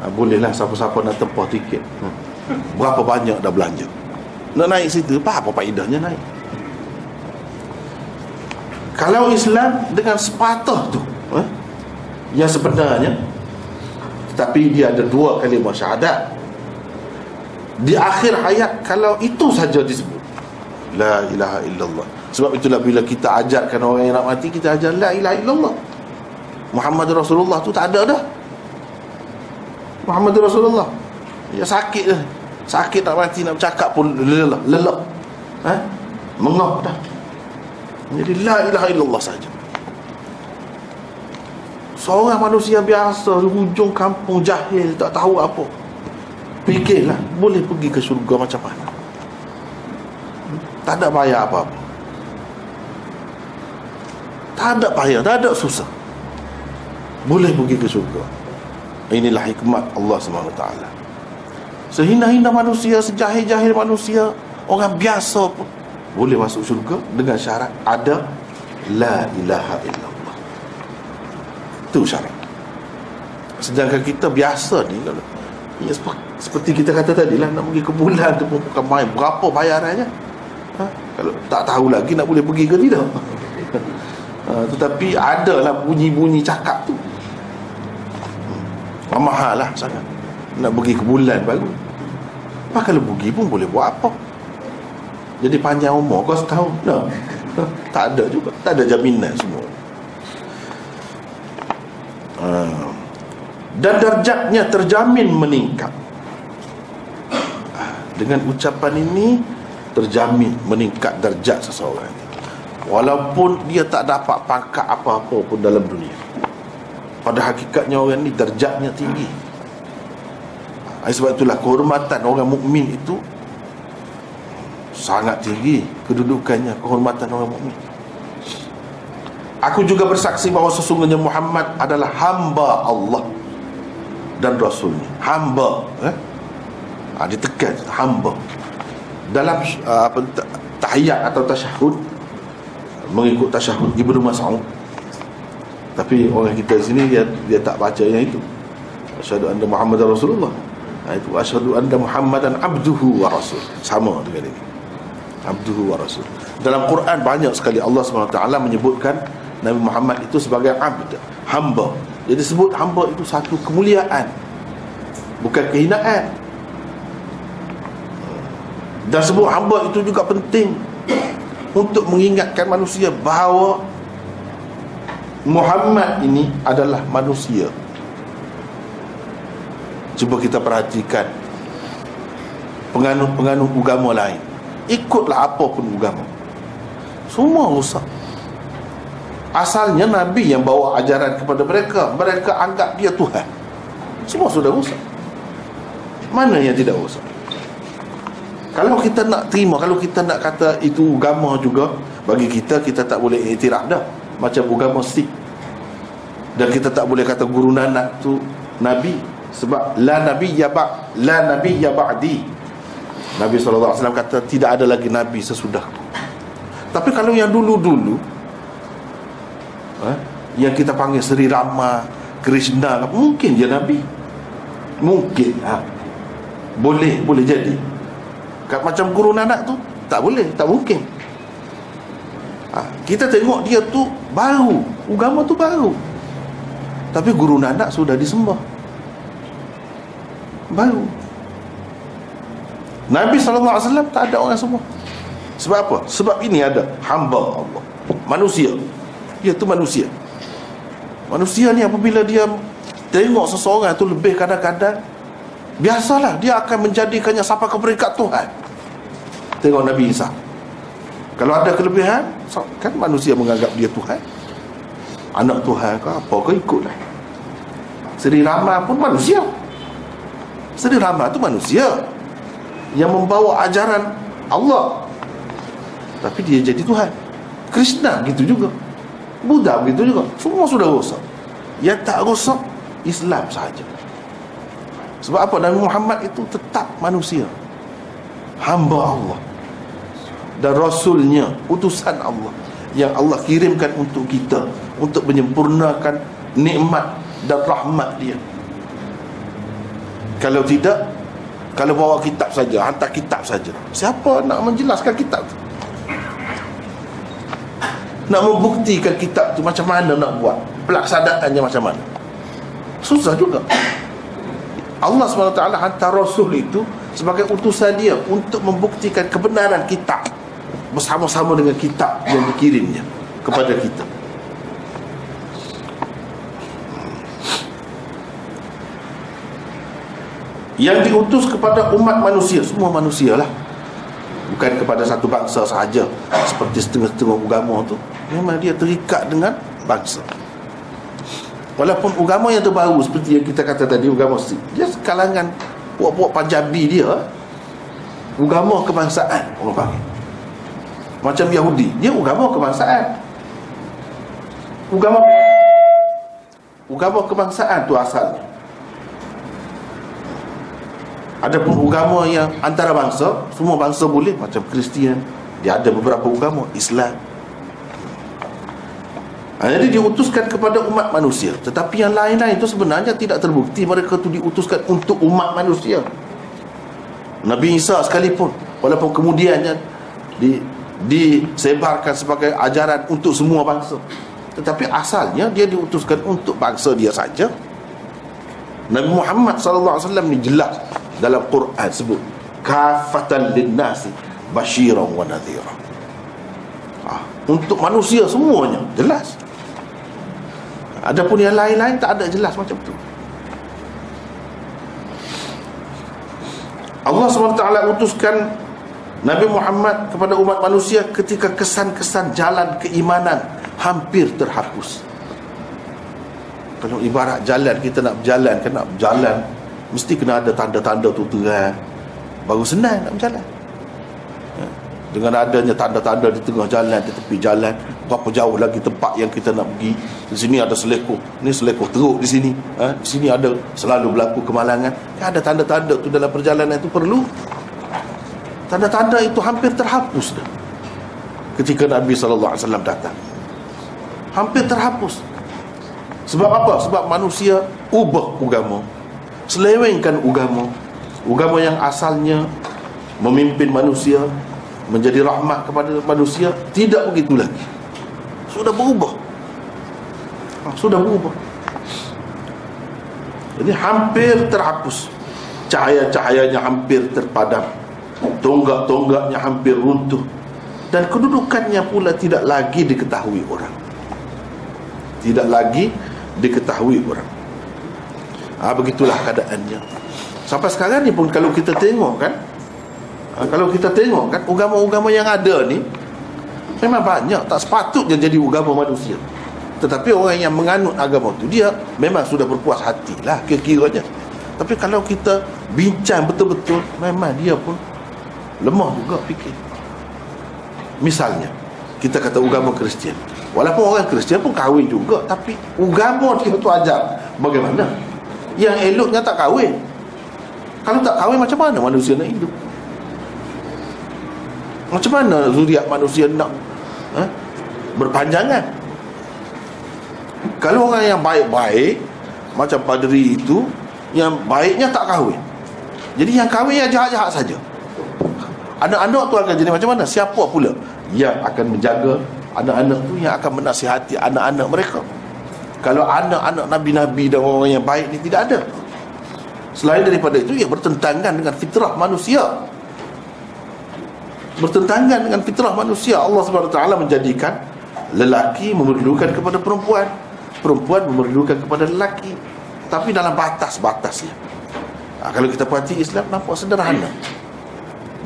ha, bolehlah siapa-siapa nak tempah tiket. Ha. berapa banyak dah belanja? Nak naik situ apa apa faedahnya naik? Kalau Islam dengan sepatah tu ha, yang sebenarnya tapi dia ada dua kalimah syahadat di akhir hayat kalau itu saja disebut la ilaha illallah. Sebab itulah bila kita ajarkan orang yang nak mati Kita ajar la ilaha illallah. Muhammad Rasulullah tu tak ada dah Muhammad Rasulullah. Ya sakit dah Sakit nak mati nak bercakap pun lelah Lelah ha? Mengah dah. Jadi la ilaha illallah saja. Seorang manusia biasa Hujung kampung jahil Tak tahu apa. Fikirlah Boleh pergi ke syurga macam mana? Tak ada bayar apa-apa. Tak ada payah, tak ada susah. Boleh pergi ke syurga. Inilah hikmat Allah SWT. Sehina-hina manusia, sejahil-jahil manusia, orang biasa pun boleh masuk syurga dengan syarat ada La ilaha illallah. Itu syarat. Sedangkan kita biasa ni kalau ya, seperti kita kata tadi lah nak pergi ke bulan tu pun bukan main berapa bayarannya ha? kalau tak tahu lagi nak boleh pergi ke tidak ha, Tetapi adalah bunyi-bunyi cakap tu. Mahal lah sangat Nak pergi ke bulan baru. Apa kalau pergi pun boleh buat apa? Jadi panjang umur kau setahun. No. Tak ada juga. Tak ada jaminan semua. Ha. Dan darjatnya terjamin meningkat. Dengan ucapan ini Terjamin meningkat darjat seseorang. Walaupun dia tak dapat pangkat apa-apa pun dalam dunia Pada hakikatnya orang ni derjatnya tinggi Sebab itulah kehormatan orang mukmin itu Sangat tinggi kedudukannya kehormatan orang mukmin. Aku juga bersaksi bahawa sesungguhnya Muhammad adalah hamba Allah dan Rasulnya Hamba eh? ha, Ditekan hamba Dalam uh, apa, tahiyat atau tasyahud mengikut tasyahud Ibnu Mas'ud tapi orang kita sini dia dia tak baca yang itu. Asyhadu anna muhammadar rasulullah. Ha, itu asyhadu anna muhammadan abduhu wa rasul. Sama dengan ini. Abduhu wa rasul. Dalam Quran banyak sekali Allah SWT menyebutkan Nabi Muhammad itu sebagai abd hamba. Jadi sebut hamba itu satu kemuliaan bukan kehinaan. Dan sebut hamba itu juga penting untuk mengingatkan manusia bahawa Muhammad ini adalah manusia. Cuba kita perhatikan penganut-penganut agama lain. Ikutlah apa pun agama. Semua rusak. Asalnya Nabi yang bawa ajaran kepada mereka. Mereka anggap dia Tuhan. Semua sudah rusak. Mana yang tidak rusak? Kalau kita nak terima Kalau kita nak kata itu agama juga Bagi kita, kita tak boleh iktiraf dah Macam agama Sikh Dan kita tak boleh kata guru nanak tu Nabi Sebab La Nabi ya ba' La Nabi ya ba'di. Nabi SAW kata Tidak ada lagi Nabi sesudah. Tapi kalau yang dulu-dulu eh, Yang kita panggil Seri Rama Krishna Mungkin dia Nabi. Mungkin ha. Boleh, boleh jadi. Macam guru nanak tu tak boleh tak mungkin ha, kita tengok dia tu baru. Agama tu baru. Tapi guru nanak sudah disembah. Baru. Nabi SAW tak ada orang semua sebab apa? sebab ini ada hamba Allah. Manusia. Dia tu manusia. Manusia ni apabila dia tengok seseorang tu lebih kadang-kadang Biasalah dia akan menjadikannya sampai ke peringkat Tuhan. Tengok Nabi Isa. kalau ada kelebihan kan manusia menganggap dia Tuhan? Anak Tuhan ke apa? Ke ikutlah. Seri Rama pun manusia. Seri Rama tu manusia yang membawa ajaran Allah. Tapi dia jadi Tuhan. Krishna gitu juga. Buddha begitu juga. Semua sudah rosak. Yang tak rosak Islam sahaja. Sebab apa? Nabi Muhammad itu tetap manusia. Hamba Allah dan Rasulnya utusan Allah yang Allah kirimkan untuk kita untuk menyempurnakan nikmat dan rahmat dia. Kalau tidak kalau bawa kitab saja hantar kitab saja. Siapa nak menjelaskan kitab tu? Nak membuktikan kitab tu macam mana nak buat? Pelaksanaannya macam mana? Susah juga. Allah SWT hantar Rasul itu sebagai utusan dia untuk membuktikan kebenaran kitab bersama-sama dengan kitab yang dikirimnya kepada kita. Yang diutus kepada umat manusia semua manusia lah. Bukan kepada satu bangsa sahaja seperti setengah-setengah agama tu. Memang dia terikat dengan bangsa. Walaupun agama yang terbaru seperti yang kita kata tadi agama dia kalangan puak-puak Panjabi dia agama kebangsaan orang panggil macam Yahudi. Dia agama kebangsaan. Agama agama kebangsaan tu asalnya. Ada pun agama yang antara bangsa semua bangsa boleh macam Kristian. Dia ada beberapa agama Islam. Ha, jadi diutuskan kepada umat manusia. Tetapi yang lain-lain itu sebenarnya tidak terbukti. Mereka itu diutuskan untuk umat manusia. Nabi Isa sekalipun. Walaupun kemudiannya di, disebarkan sebagai ajaran untuk semua bangsa. Tetapi asalnya dia diutuskan untuk bangsa dia saja. Nabi Muhammad SAW ni jelas dalam Quran sebut kafatan linnasi basyiran wa nadhira ha, untuk manusia semuanya jelas. Adapun yang lain-lain tak ada jelas macam tu. Allah SWT utuskan Nabi Muhammad kepada umat manusia ketika kesan-kesan jalan keimanan hampir terhapus kalau ibarat jalan kita nak berjalan kan nak berjalan mesti kena ada tanda-tanda tu terang baru senang nak berjalan ya. dengan adanya tanda-tanda di tengah jalan di tepi jalan berapa jauh lagi tempat yang kita nak pergi di sini ada selekoh ni selekoh teruk di sini ha? di sini ada selalu berlaku kemalangan ya, ada tanda-tanda tu dalam perjalanan itu perlu tanda-tanda itu hampir terhapus dah. Ketika Nabi SAW datang. Hampir terhapus. Sebab apa? sebab manusia ubah agama selewengkan agama. Agama yang asalnya memimpin manusia menjadi rahmat kepada manusia tidak begitu lagi. Sudah berubah. Ha, sudah berubah. Jadi hampir terhapus. Cahaya-cahayanya hampir terpadam tonggak-tonggaknya hampir runtuh. Dan kedudukannya pula tidak lagi diketahui orang. Tidak lagi diketahui orang. Ha, begitulah keadaannya. Sampai sekarang ni pun kalau kita tengok kan ha, kalau kita tengok kan agama-agama yang ada ni memang banyak tak sepatutnya jadi agama manusia. Tetapi orang yang menganut agama tu dia memang sudah berpuas hati lah kira-kiranya. Tapi kalau kita bincang betul-betul memang dia pun lemah juga fikir. Misalnya kita kata agama Kristian. Walaupun orang Kristian pun kahwin juga tapi agama dia tu ajar bagaimana? Yang eloknya tak kahwin. Kalau tak kahwin macam mana manusia nak hidup? Macam mana zuriat manusia nak eh, berpanjangan? Kalau orang yang baik-baik macam padri itu yang baiknya tak kahwin. Jadi yang kahwin yang jahat-jahat saja anak-anak tu akan jadi macam mana? Siapa pula yang akan menjaga anak-anak tu yang akan menasihati anak-anak mereka? Kalau anak-anak nabi-nabi dan orang yang baik ni tidak ada. Selain daripada itu ia bertentangan dengan fitrah manusia. Bertentangan dengan fitrah manusia. Allah SWT menjadikan lelaki memerlukan kepada perempuan. Perempuan memerlukan kepada lelaki. Tapi dalam batas-batasnya. Ha, kalau kita perhati Islam nampak sederhana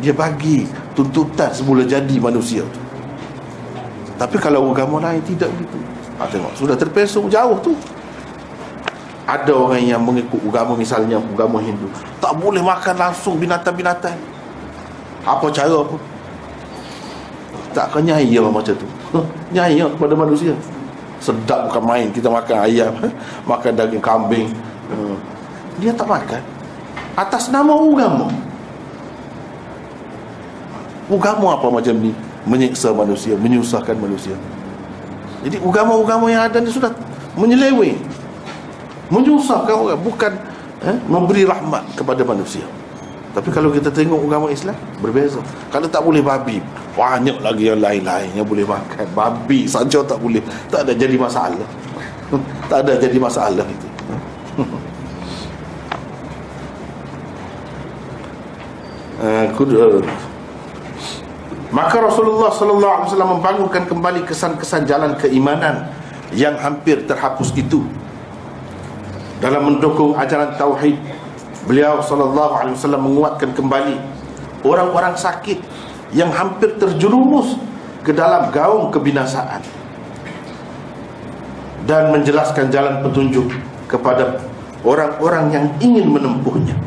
dia bagi tuntutan semula jadi manusia tu Tapi kalau agama lain tidak begitu. Ha, tengok, sudah terpesong jauh tu. Ada orang yang mengikut agama misalnya agama Hindu. Tak boleh makan langsung binatang-binatang. Apa cara pun. Tak akan nyaya macam tu. Nyaya kepada manusia. Sedap bukan main kita makan ayam, makan daging kambing. Dia tak makan. Atas nama agama. Agama apa macam ni? Menyiksa manusia, menyusahkan manusia. Jadi agama-agama yang ada ni sudah menyeleweng. Menyusahkan orang bukan eh, memberi rahmat kepada manusia. Tapi kalau kita tengok agama Islam berbeza. Kalau tak boleh babi, banyak lagi yang lain-lain yang boleh makan. Babi saja tak boleh. Tak ada jadi masalah. tak ada jadi masalah itu. Uh, Maka Rasulullah sallallahu alaihi wasallam membangunkan kembali kesan-kesan jalan keimanan yang hampir terhapus itu. Dalam mendukung ajaran tauhid, beliau sallallahu alaihi wasallam menguatkan kembali orang-orang sakit yang hampir terjerumus ke dalam gaung kebinasaan dan menjelaskan jalan petunjuk kepada orang-orang yang ingin menempuhnya.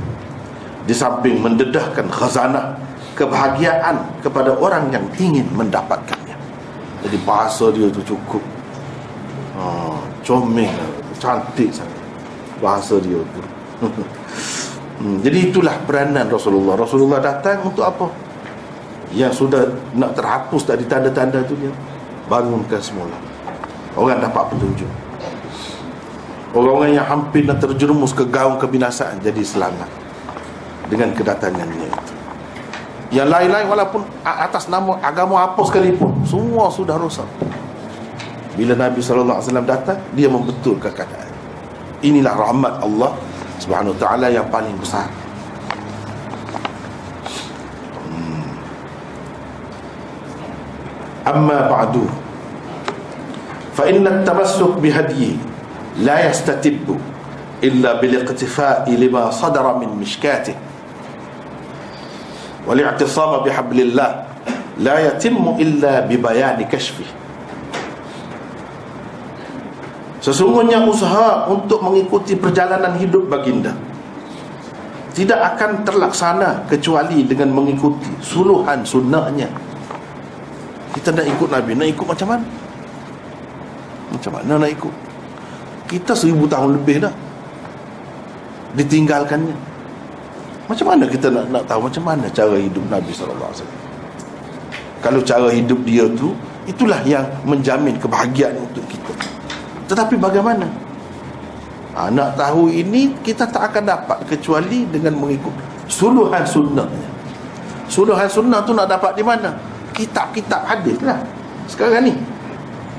Di samping mendedahkan khazanah kebahagiaan kepada orang yang ingin mendapatkannya. Jadi bahasa dia tu cukup ha, comel, cantik sangat bahasa dia tu. hmm, jadi itulah peranan Rasulullah. Rasulullah datang untuk apa? Yang sudah nak terhapus tadi tanda-tanda tu dia bangunkan semula. Orang dapat petunjuk. Orang-orang yang hampir nak terjerumus ke gaung kebinasaan jadi selamat dengan kedatangannya itu. Yang lain-lain walaupun atas nama agama apa sekalipun Semua sudah rosak Bila Nabi SAW datang Dia membetulkan keadaan. Inilah rahmat Allah Subhanahu Wa Taala yang paling besar. Hmm. Amma ba'du. Fa inna tamassuk bihadyi La yastatibbu Illa biliqtifa'i lima sadara min والاعتصام bihablillah la لا illa إلا ببيان كشفه Sesungguhnya usaha untuk mengikuti perjalanan hidup baginda Tidak akan terlaksana kecuali dengan mengikuti suluhan sunnahnya Kita nak ikut Nabi, nak ikut macam mana? Macam mana nak ikut? Kita seribu tahun lebih dah Ditinggalkannya macam mana kita nak nak tahu macam mana cara hidup Nabi wasallam? Kalau cara hidup dia tu itulah yang menjamin kebahagiaan untuk kita. Tetapi bagaimana? Ha, nak tahu ini kita tak akan dapat kecuali dengan mengikut suluhan sunnahnya. Suluhan sunnah tu nak dapat di mana? Kitab-kitab hadis lah. Sekarang ni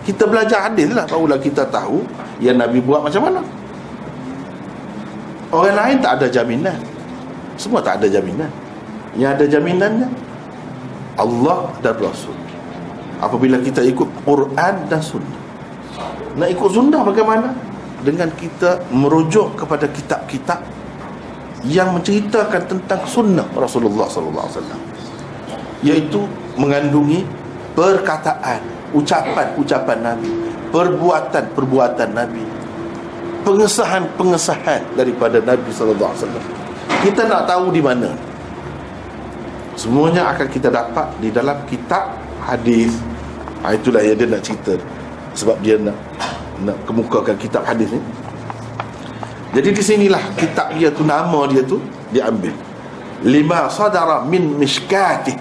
kita belajar hadis lah barulah kita tahu yang Nabi buat macam mana. Orang lain tak ada jaminan. Semua tak ada jaminan. Yang ada jaminannya Allah dan Rasul. Apabila kita ikut Quran dan Sunnah. Nak ikut Sunnah bagaimana? Dengan kita merujuk kepada kitab-kitab Yang menceritakan tentang Sunnah Rasulullah SAW Iaitu mengandungi perkataan Ucapan-ucapan Nabi Perbuatan-perbuatan Nabi Pengesahan-pengesahan daripada Nabi SAW kita nak tahu di mana. Semuanya akan kita dapat di dalam kitab hadis. Ha, itulah yang dia nak cerita. Sebab dia nak nak kemukakan kitab hadis ni. Jadi di sinilah kitab dia tu nama dia tu diambil lima sadara min mishkati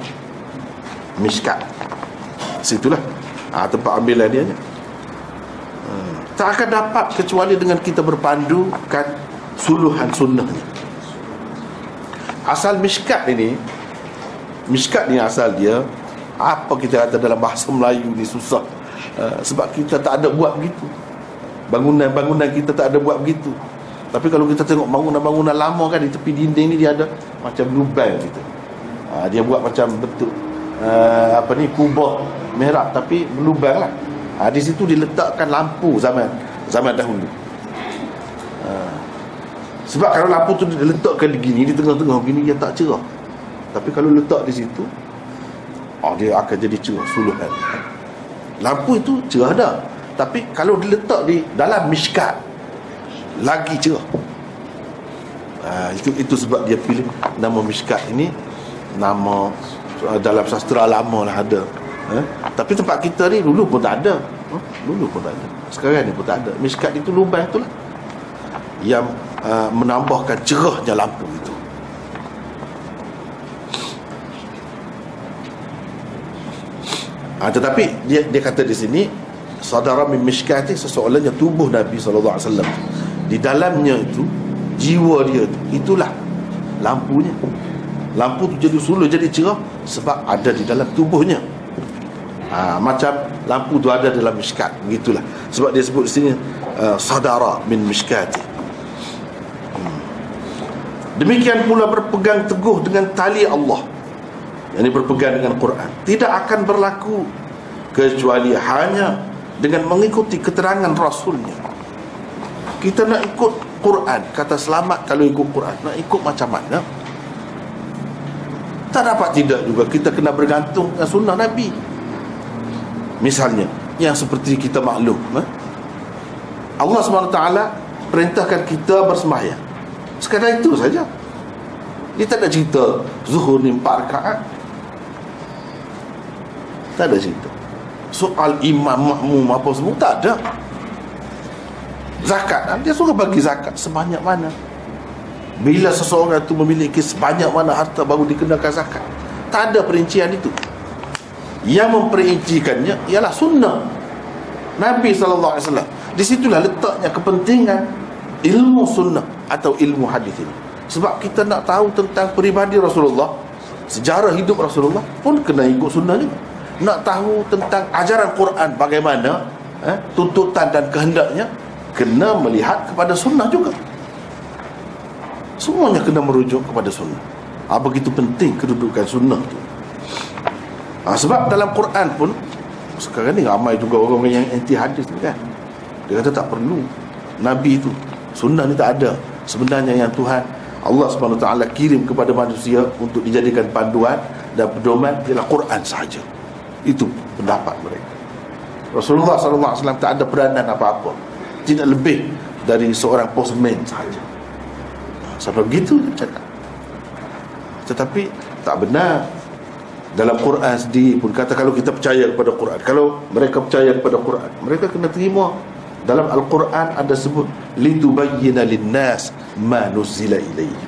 mishkat. Situlah. Ha, tempat ambilan dia hmm. tak akan dapat kecuali dengan kita berpandukan suluhan sunnahnya asal miskat ini miskat ni asal dia apa kita kata dalam bahasa Melayu ni susah. Uh, sebab kita tak ada buat begitu. Bangunan-bangunan kita tak ada buat begitu. Tapi kalau kita tengok bangunan-bangunan lama kan di tepi dinding ni dia ada macam lubang gitu. Uh, dia buat macam betul uh, apa ni kubah merah tapi lubang lah. Uh, di situ diletakkan lampu zaman zaman dahulu sebab kalau lampu tu diletakkan di gini Di tengah-tengah gini dia tak cerah. Tapi kalau letak di situ oh, Dia akan jadi cerah suluhan lampu itu cerah dah. Tapi kalau diletak di dalam miskat lagi cerah. Ha, itu itu sebab dia pilih nama miskat ini nama uh, dalam sastra lama lah ada. Ha? tapi tempat kita ni dulu pun tak ada. Ha? dulu pun tak ada. Sekarang ni pun tak ada. Miskat itu lubang itulah yang uh, menambahkan cerahnya lampu itu. Ha, tetapi dia dia kata di sini saudara min mishkati seseorang yang tubuh Nabi wasallam. Di dalamnya itu jiwa dia itu itulah lampunya. Lampu tu jadi suluh jadi cerah sebab ada di dalam tubuhnya. Ha, macam lampu tu ada dalam mishkat begitulah. Sebab dia sebut di sini uh, saudara min mishkati hmm. Demikian pula berpegang teguh dengan tali Allah. Yang berpegang dengan Quran. Tidak akan berlaku kecuali hanya dengan mengikuti keterangan Rasulnya. Kita nak ikut Quran. Kata selamat kalau ikut Quran. Nak ikut macam mana? Tak dapat tidak juga. Kita kena bergantung dengan sunnah Nabi. Misalnya yang seperti kita maklum eh? Allah SWT perintahkan kita bersemayang sekadar itu saja. Dia tak ada cerita zuhur ni empat rakaat. Tak ada cerita. Soal imam makmum apa semua Tak ada. Zakat. Dia suruh bagi zakat Sebanyak mana. Bila seseorang itu memiliki sebanyak mana harta Baru dikenakan zakat. Tak ada perincian itu. Yang memperincikannya Ialah sunnah. Nabi SAW Di situlah letaknya kepentingan Ilmu sunnah Atau ilmu hadis ini. Sebab kita nak tahu tentang peribadi Rasulullah Sejarah hidup Rasulullah Pun kena ikut sunnah juga. Nak tahu tentang ajaran Quran bagaimana eh, tuntutan dan kehendaknya kena melihat kepada sunnah juga. Semuanya kena merujuk kepada sunnah. Ha, begitu penting kedudukan sunnah itu ha, sebab dalam Quran pun sekarang ni ramai juga orang yang anti hadis ni kan. Dia kata tak perlu. Nabi itu sunnah ni tak ada sebenarnya yang Tuhan Allah SWT kirim kepada manusia untuk dijadikan panduan dan pedoman ialah Quran sahaja itu pendapat mereka. Rasulullah SAW tak ada peranan apa-apa. Tidak lebih dari seorang postman sahaja. Sampai begitu dia cakap. Tetapi tak benar. Dalam Quran sendiri pun kata kalau kita percaya kepada Quran. Kalau mereka percaya kepada Quran. Mereka kena terima. Dalam Al-Quran ada sebut. Litubayyina linnas ma nuzila ilaih.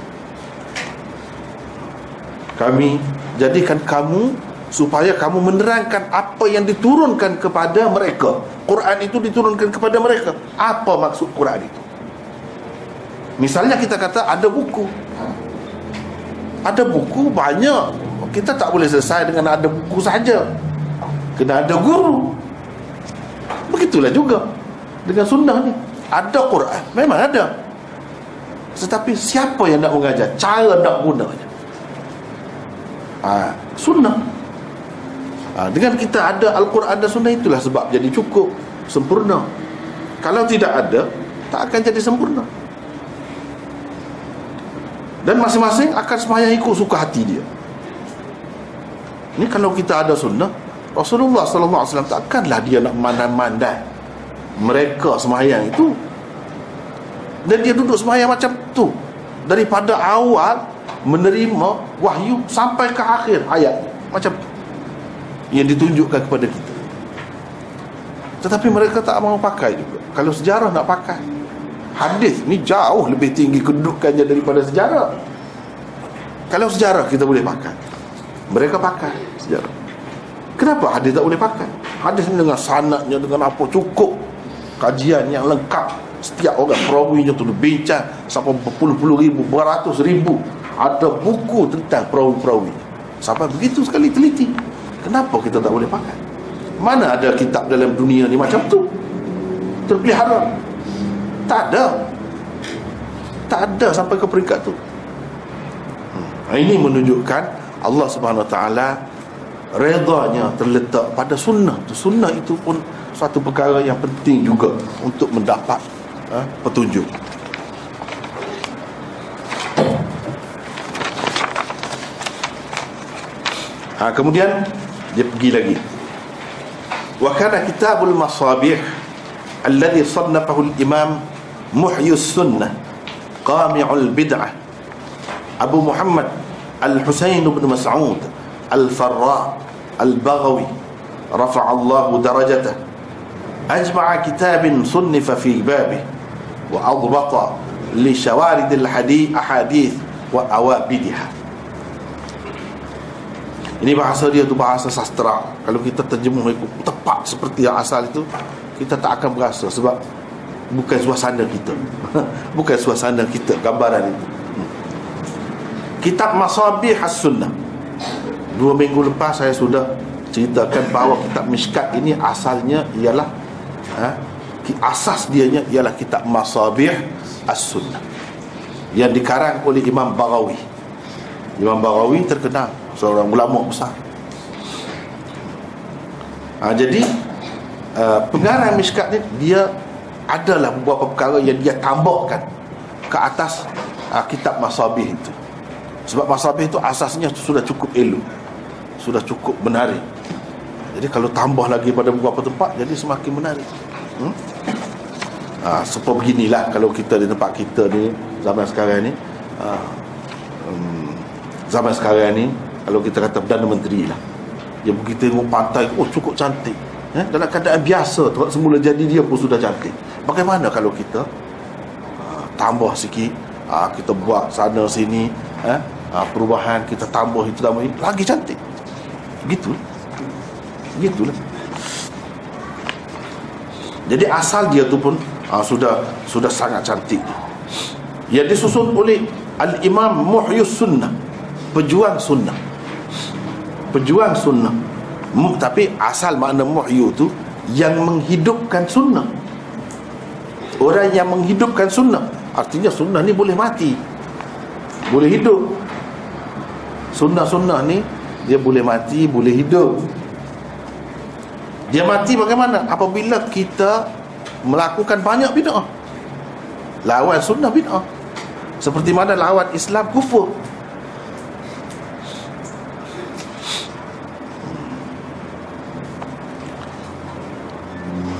Kami jadikan kamu supaya kamu menerangkan apa yang diturunkan kepada mereka. Quran itu diturunkan kepada mereka. Apa maksud Quran itu? Misalnya kita kata ada buku. Ada buku banyak. Kita tak boleh selesai dengan ada buku saja. Kena ada guru. Begitulah juga dengan sunnah ni. Ada Quran. Memang ada. Tetapi siapa yang nak mengajar? Cara nak gunanya. Ha, sunnah. Ha, Dengan kita ada Al-Quran dan Sunnah itulah sebab jadi cukup Sempurna. Kalau tidak ada Tak akan jadi sempurna. Dan masing-masing akan semayang ikut suka hati dia. Ini kalau kita ada sunnah Rasulullah SAW takkanlah dia nak mandai-mandai Mereka semayang itu Dan dia duduk semayang macam tu. Daripada awal Menerima wahyu Sampai ke akhir ayat Macam tu. Yang ditunjukkan kepada kita. Tetapi mereka tak mau pakai juga. Kalau sejarah nak pakai hadis ni jauh lebih tinggi kedudukannya daripada sejarah. Kalau sejarah kita boleh pakai mereka pakai sejarah. Kenapa hadis tak boleh pakai? Hadis ni dengan sanatnya dengan apa cukup kajian yang lengkap setiap orang perawinya tu bincang sampai berpuluh-puluh ribu beratus ribu ada buku tentang perawi-perawi sampai begitu sekali teliti Kenapa kita tak boleh pakai? Mana ada kitab dalam dunia ni macam tu? Terpelihara. Tak ada. Tak ada sampai ke peringkat tu. Hmm. Ini menunjukkan Allah Subhanahu Taala redanya terletak pada sunnah. Sunnah itu pun suatu perkara yang penting juga untuk mendapat ha, petunjuk. Ha, kemudian dia pergi lagi وكان كتاب المصابيح الذي صنفه الإمام محيي السنة قامع البدعة أبو محمد الحسين بن مسعود الفراء البغوي رفع الله درجته أجمع كتاب صنف في بابه وأضبط لشوارد الحديث أحاديث وأوابدها ini bahasa dia tu bahasa sastra Kalau kita terjemuh ikut tepat seperti yang asal itu Kita tak akan berasa Sebab bukan suasana kita Bukan suasana kita gambaran itu hmm. Kitab Masabih As-Sunnah Dua minggu lepas saya sudah ceritakan bahawa kitab Mishkat ini asalnya ialah ha, Asas dianya ialah kitab Masabih As-Sunnah. Yang dikarang oleh Imam Baghawi. Imam Baghawi terkenal seorang ulama besar. Ha, jadi uh, pengarang miskat ni dia adalah beberapa perkara yang dia tambahkan ke atas uh, kitab masabih itu. Sebab masabih itu asasnya sudah cukup elok sudah cukup menarik jadi kalau tambah lagi pada beberapa tempat jadi semakin menarik. Hmm? ha, seperti beginilah kalau kita di tempat kita ni zaman sekarang ni. Ha, um, zaman sekarang ni kalau kita kata Perdana Menteri lah. Dia pergi tengok pantai Oh cukup cantik. Eh? Dalam keadaan biasa Tempat semula jadi dia pun sudah cantik. Bagaimana kalau kita uh, Tambah sikit? Uh, Kita buat sana sini eh? uh, Perubahan Kita tambah itu tambah ini Lagi cantik. Gitu Gitulah Jadi asal dia tu pun uh, Sudah Sudah sangat cantik Yang disusun oleh Al-Imam Muhyus Sunnah Pejuang Sunnah. Pejuang sunnah. Tapi asal makna muhyu tu yang menghidupkan sunnah. Orang yang menghidupkan sunnah artinya sunnah ni boleh mati. Boleh hidup. Sunnah-sunnah ni dia boleh mati boleh hidup dia mati bagaimana? Apabila kita melakukan banyak bid'ah. Lawan sunnah bid'ah. Seperti mana lawan Islam kufur.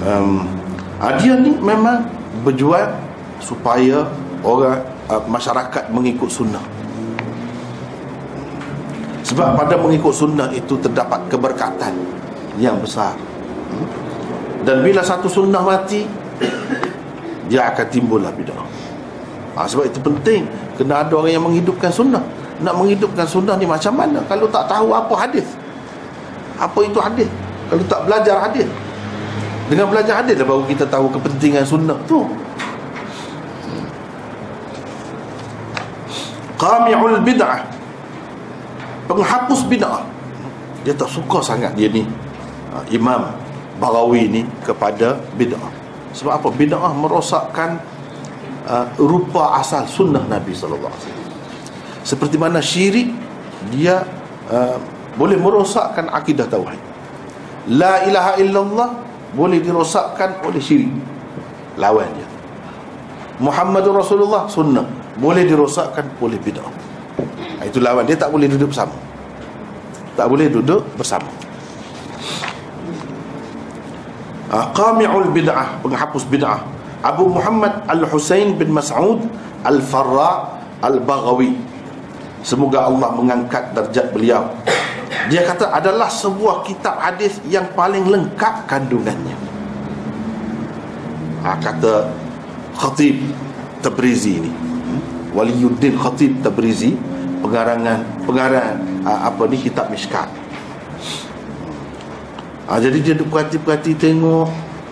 Um, dia ni memang berjual supaya orang uh, masyarakat mengikut sunnah. Sebab pada mengikut sunnah itu terdapat keberkatan yang besar dan bila satu sunnah mati dia akan timbullah bid'ah ha, sebab itu penting kena ada orang yang menghidupkan sunnah nak menghidupkan sunnah ni macam mana kalau tak tahu apa hadis apa itu hadis kalau tak belajar hadis dengan belajar hadis lah baru kita tahu kepentingan sunnah tu. Qami'ul bid'ah. Penghapus bid'ah. Dia tak suka sangat dia ni. Ha, Imam Barawi ni kepada bid'ah. Sebab apa? Bid'ah merosakkan uh, rupa asal sunnah Nabi sallallahu alaihi wasallam. Seperti mana syirik dia uh, boleh merosakkan akidah tauhid. La ilaha illallah boleh dirosakkan oleh syirik lawan dia Muhammadur Rasulullah sunnah boleh dirosakkan oleh bid'ah itu lawan dia tak boleh duduk bersama tak boleh duduk bersama ha, qami'ul bid'ah penghapus bid'ah. Abu Muhammad Al-Husain bin Mas'ud Al-Farra Al-Baghawi. Semoga Allah mengangkat darjat beliau. Dia kata adalah sebuah kitab hadis yang paling lengkap kandungannya. Ha, kata Khatib Tabrizi ini? Waliyuddin Khatib Tabrizi pengarangan pengarang ha, apa ni kitab Mishkat ha, jadi dia perhati-perhati tengok.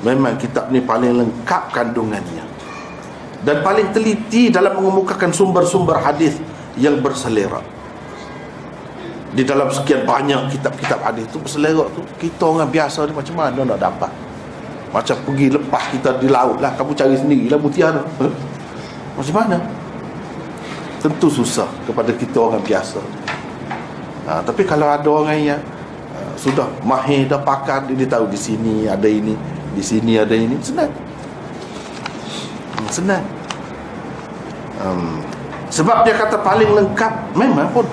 Memang kitab ni paling lengkap kandungannya. Dan paling teliti dalam mengemukakan sumber-sumber hadis yang berselera. Di dalam sekian banyak kitab-kitab hadis tu berselera tu kita orang biasa ni macam mana nak dapat? Macam pergi lepas kita di laut lah kamu cari sendiri lah mutiara macam mana? Tentu susah kepada kita orang biasa. Ha, tapi kalau ada orang yang sudah mahir dah pakar dia, dia tahu di sini ada ini di sini ada ini. Senang. Hmm, senang. Um, sebab dia kata paling lengkap memang pun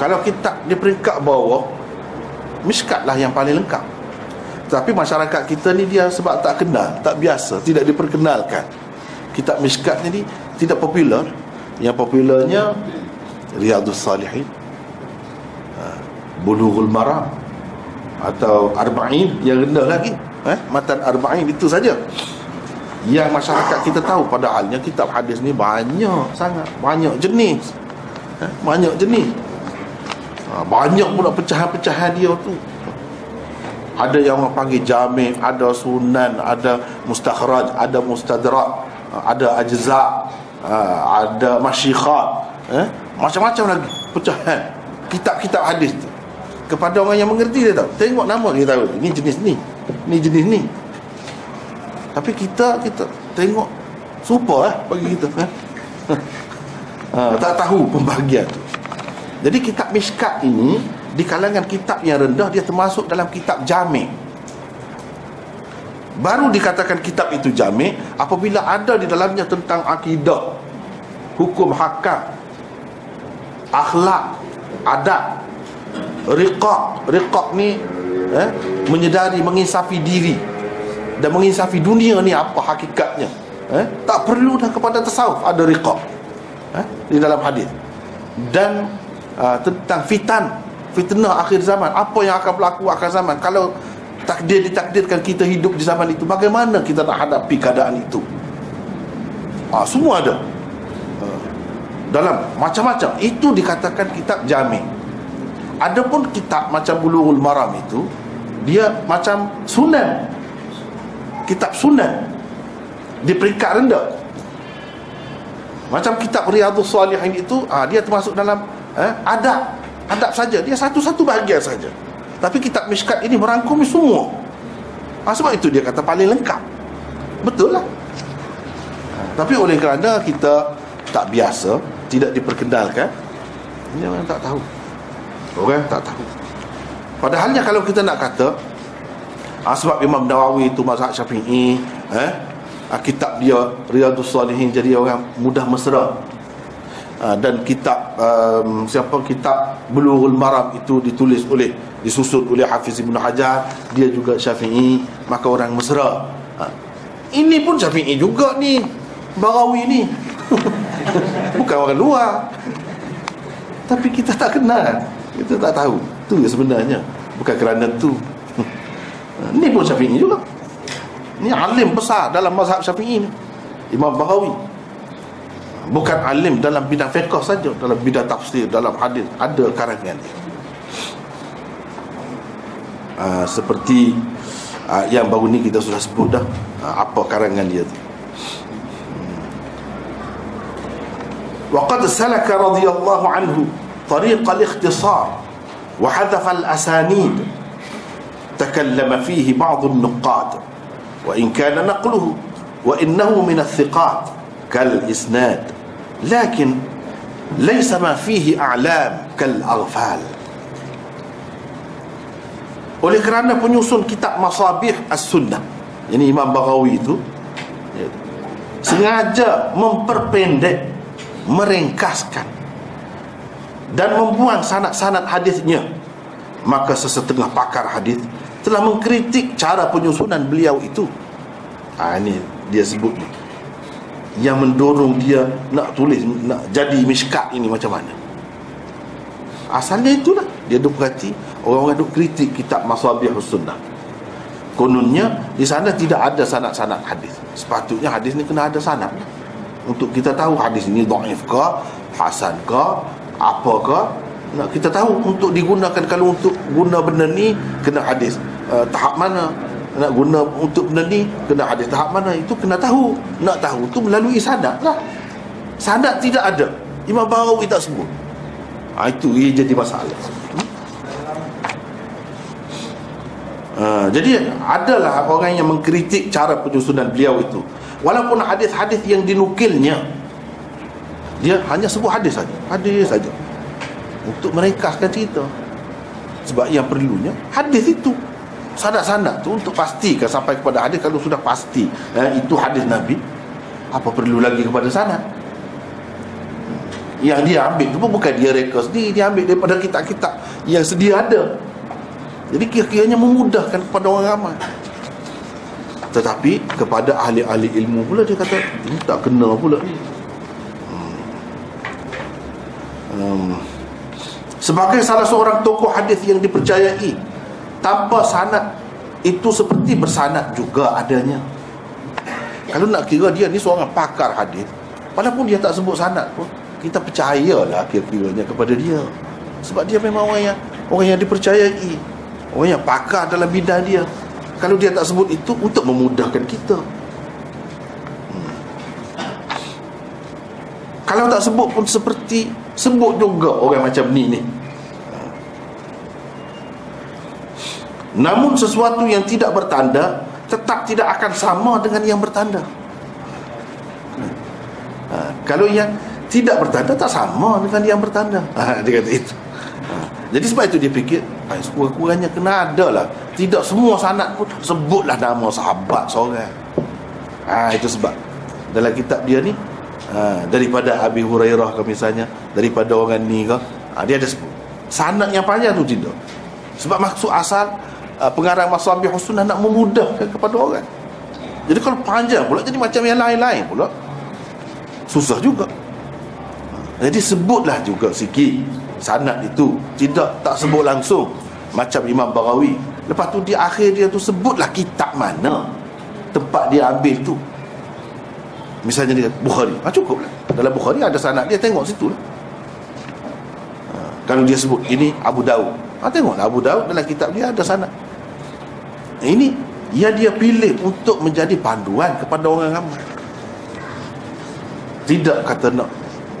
kalau kita di peringkat bawah Miskat lah yang paling lengkap. Tapi masyarakat kita ni dia sebab tak kenal tak biasa tidak diperkenalkan. Kitab miskat ni tidak popular. Yang popularnya Riyadus Salihin. Ha, Bulughul Maram atau Arba'in yang rendah lagi eh? Matan Arba'in itu saja yang masyarakat kita tahu padahalnya kitab hadis ni banyak sangat banyak jenis eh? banyak jenis ha, banyak pula pecahan-pecahan dia tu ada yang orang panggil jami' ada sunan ada mustakhraj ada mustadrak ada ajza ha, ada masyikhat eh? macam-macam lagi pecahan kitab-kitab hadis tu kepada orang yang mengerti dia tahu tengok nama dia tahu ini jenis ni ni jenis ni. Tapi kita kita tengok super eh bagi kita eh? ha, tak tahu pembahagian tu. Jadi kitab miskat ini di kalangan kitab yang rendah dia termasuk dalam kitab jami' baru dikatakan kitab itu jami' apabila ada di dalamnya tentang akidah hukum hakam akhlak adab riqaq riqaq ni eh, menyedari menginsafi diri. Dan menginsafi dunia ni apa hakikatnya? Eh, tak perlu dah kepada tasawuf ada riqaq eh, di dalam hadis. Dan uh, tentang fitan fitnah akhir zaman apa yang akan berlaku akhir zaman? Kalau takdir ditakdirkan kita hidup di zaman itu bagaimana kita nak hadapi keadaan itu? Uh, semua ada. Uh, dalam macam-macam. Itu dikatakan kitab jami' Adapun kitab macam Bulughul Maram itu dia macam sunan. Kitab sunan di peringkat rendah. Macam kitab Riyadhus Salihin itu ah dia termasuk dalam eh, adab. Adab saja. Dia satu-satu bahagian saja. Tapi kitab Mishkat ini merangkumi semua. Ha, sebab itu dia kata paling lengkap. Betul lah. Ha, tapi oleh kerana kita tak biasa, tidak diperkenalkan, dia orang tak tahu. Orang tak tahu. Padahalnya kalau kita nak kata ah, Sebab Imam Nawawi itu mazhab syafi'i eh, ah, Kitab dia Riyadus Salihin Jadi orang mudah mesra. Ah, Dan kitab um, Siapa kitab Bulughul Maram itu ditulis oleh Disusun oleh Hafiz Ibn Hajar Dia juga syafi'i Maka orang mesra. Ah, Ini pun syafi'i juga ni Barawi ni. Bukan orang luar. Tapi kita tak kenal kita tak tahu. Itu yang sebenarnya. Bukan kerana tu. Ini pun syafi'i juga. Ini alim besar dalam mazhab syafi'i ni. Imam Bahawi. Bukan alim dalam bidang fiqh saja. Dalam bidang tafsir, dalam hadis. Ada karangan dia. Uh, seperti uh, yang baru ni kita sudah sebut dah. Uh, apa karangan dia tu. Hmm. Waqad salaka radhiyallahu anhu. طريق الاختصار وحذف الأسانيد. تكلم فيه بعض النقاد. وإن كان نقله وإنه من الثقات كالإسناد. لكن ليس ما فيه أعلام كالأغفال. Oleh kerana penyusun kitab Masabih As-Sunnah ini Imam Baghawi itu sengaja memperpendek meringkaskan dan membuang sanad-sanad hadisnya maka sesetengah pakar hadis telah mengkritik cara penyusunan beliau itu. Ha, ini dia sebut ni. Yang mendorong dia nak tulis nak jadi miskat ini macam mana. Asalnya itulah. Dia duk perhati orang-orang duk kritik kitab Masabihus Sunnah kononnya di sana tidak ada sanad-sanad hadis. Sepatutnya hadis ni kena ada sanad. Untuk kita tahu hadis ini dhaif ke hasan ke apakah? Nak kita tahu untuk digunakan kalau untuk guna benda ni kena hadis. Uh, tahap mana? Nak guna untuk benda ni kena hadis tahap mana? Itu kena tahu. Nak tahu tu melalui sanad lah. Sanad tidak ada. Imam Bahawi tak sebut. Ha, itu ia jadi masalah. Uh, jadi adalah orang yang mengkritik cara penyusunan beliau itu. Walaupun hadis-hadis yang dinukilnya dia hanya sebut hadis saja. Hadis saja. Untuk merekaskan cerita. Sebab yang perlunya hadis itu. Sanad-sanad tu untuk pastikan sampai kepada hadis. Kalau sudah pasti eh, itu hadis Nabi apa perlu lagi kepada sanad yang dia ambil tu pun bukan dia reka sendiri. Dia ambil daripada kitab-kitab yang sedia ada. Jadi kira-kiranya memudahkan kepada orang ramai. Tetapi kepada ahli-ahli ilmu pula dia kata ini tak kena pula. ni hmm. Sebagai salah seorang tokoh hadis yang dipercayai tanpa sanad itu seperti bersanad juga adanya. Kalau nak kira dia ni seorang pakar hadis walaupun dia tak sebut sanad pun kita percayalah kira-kiranya kepada dia. Sebab dia memang orang yang orang yang dipercayai orang yang pakar dalam bidang dia. Kalau dia tak sebut itu untuk memudahkan kita. Hmm. kalau tak sebut pun seperti sebut juga orang macam ni ni. Namun sesuatu yang tidak bertanda tetap tidak akan sama dengan yang bertanda. Ha, kalau yang tidak bertanda tak sama dengan yang bertanda. Ha, dia kata itu. Jadi sebab itu dia fikir Sekurang-kurangnya kena ada lah. Tidak semua sanat pun Sebutlah nama sahabat seorang. Ha, Itu sebab. Dalam kitab dia ni ha, Daripada Abi Hurairah ke misalnya Daripada orang ni ke ha, Dia ada Sanat yang panjang tu tidak Sebab maksud asal uh, Pengarang Masabih Husnah Nak memudahkan kepada orang. Jadi kalau panjang pula Jadi macam yang lain-lain pula. Susah juga. Jadi sebutlah juga sikit sanad itu. Tidak tak sebut langsung. Macam Imam Barawi. Lepas tu di akhir dia tu sebutlah kitab mana tempat dia ambil tu misalnya dia Bukhari. Ha, cukup lah. Dalam Bukhari ada sanad. Dia tengok situ lah. Ha, kalau dia sebut ini Abu Daud. Ha, tengoklah Abu Daud dalam kitab dia ada sanad. Ini yang dia pilih untuk menjadi panduan kepada orang ramai. Tidak kata nak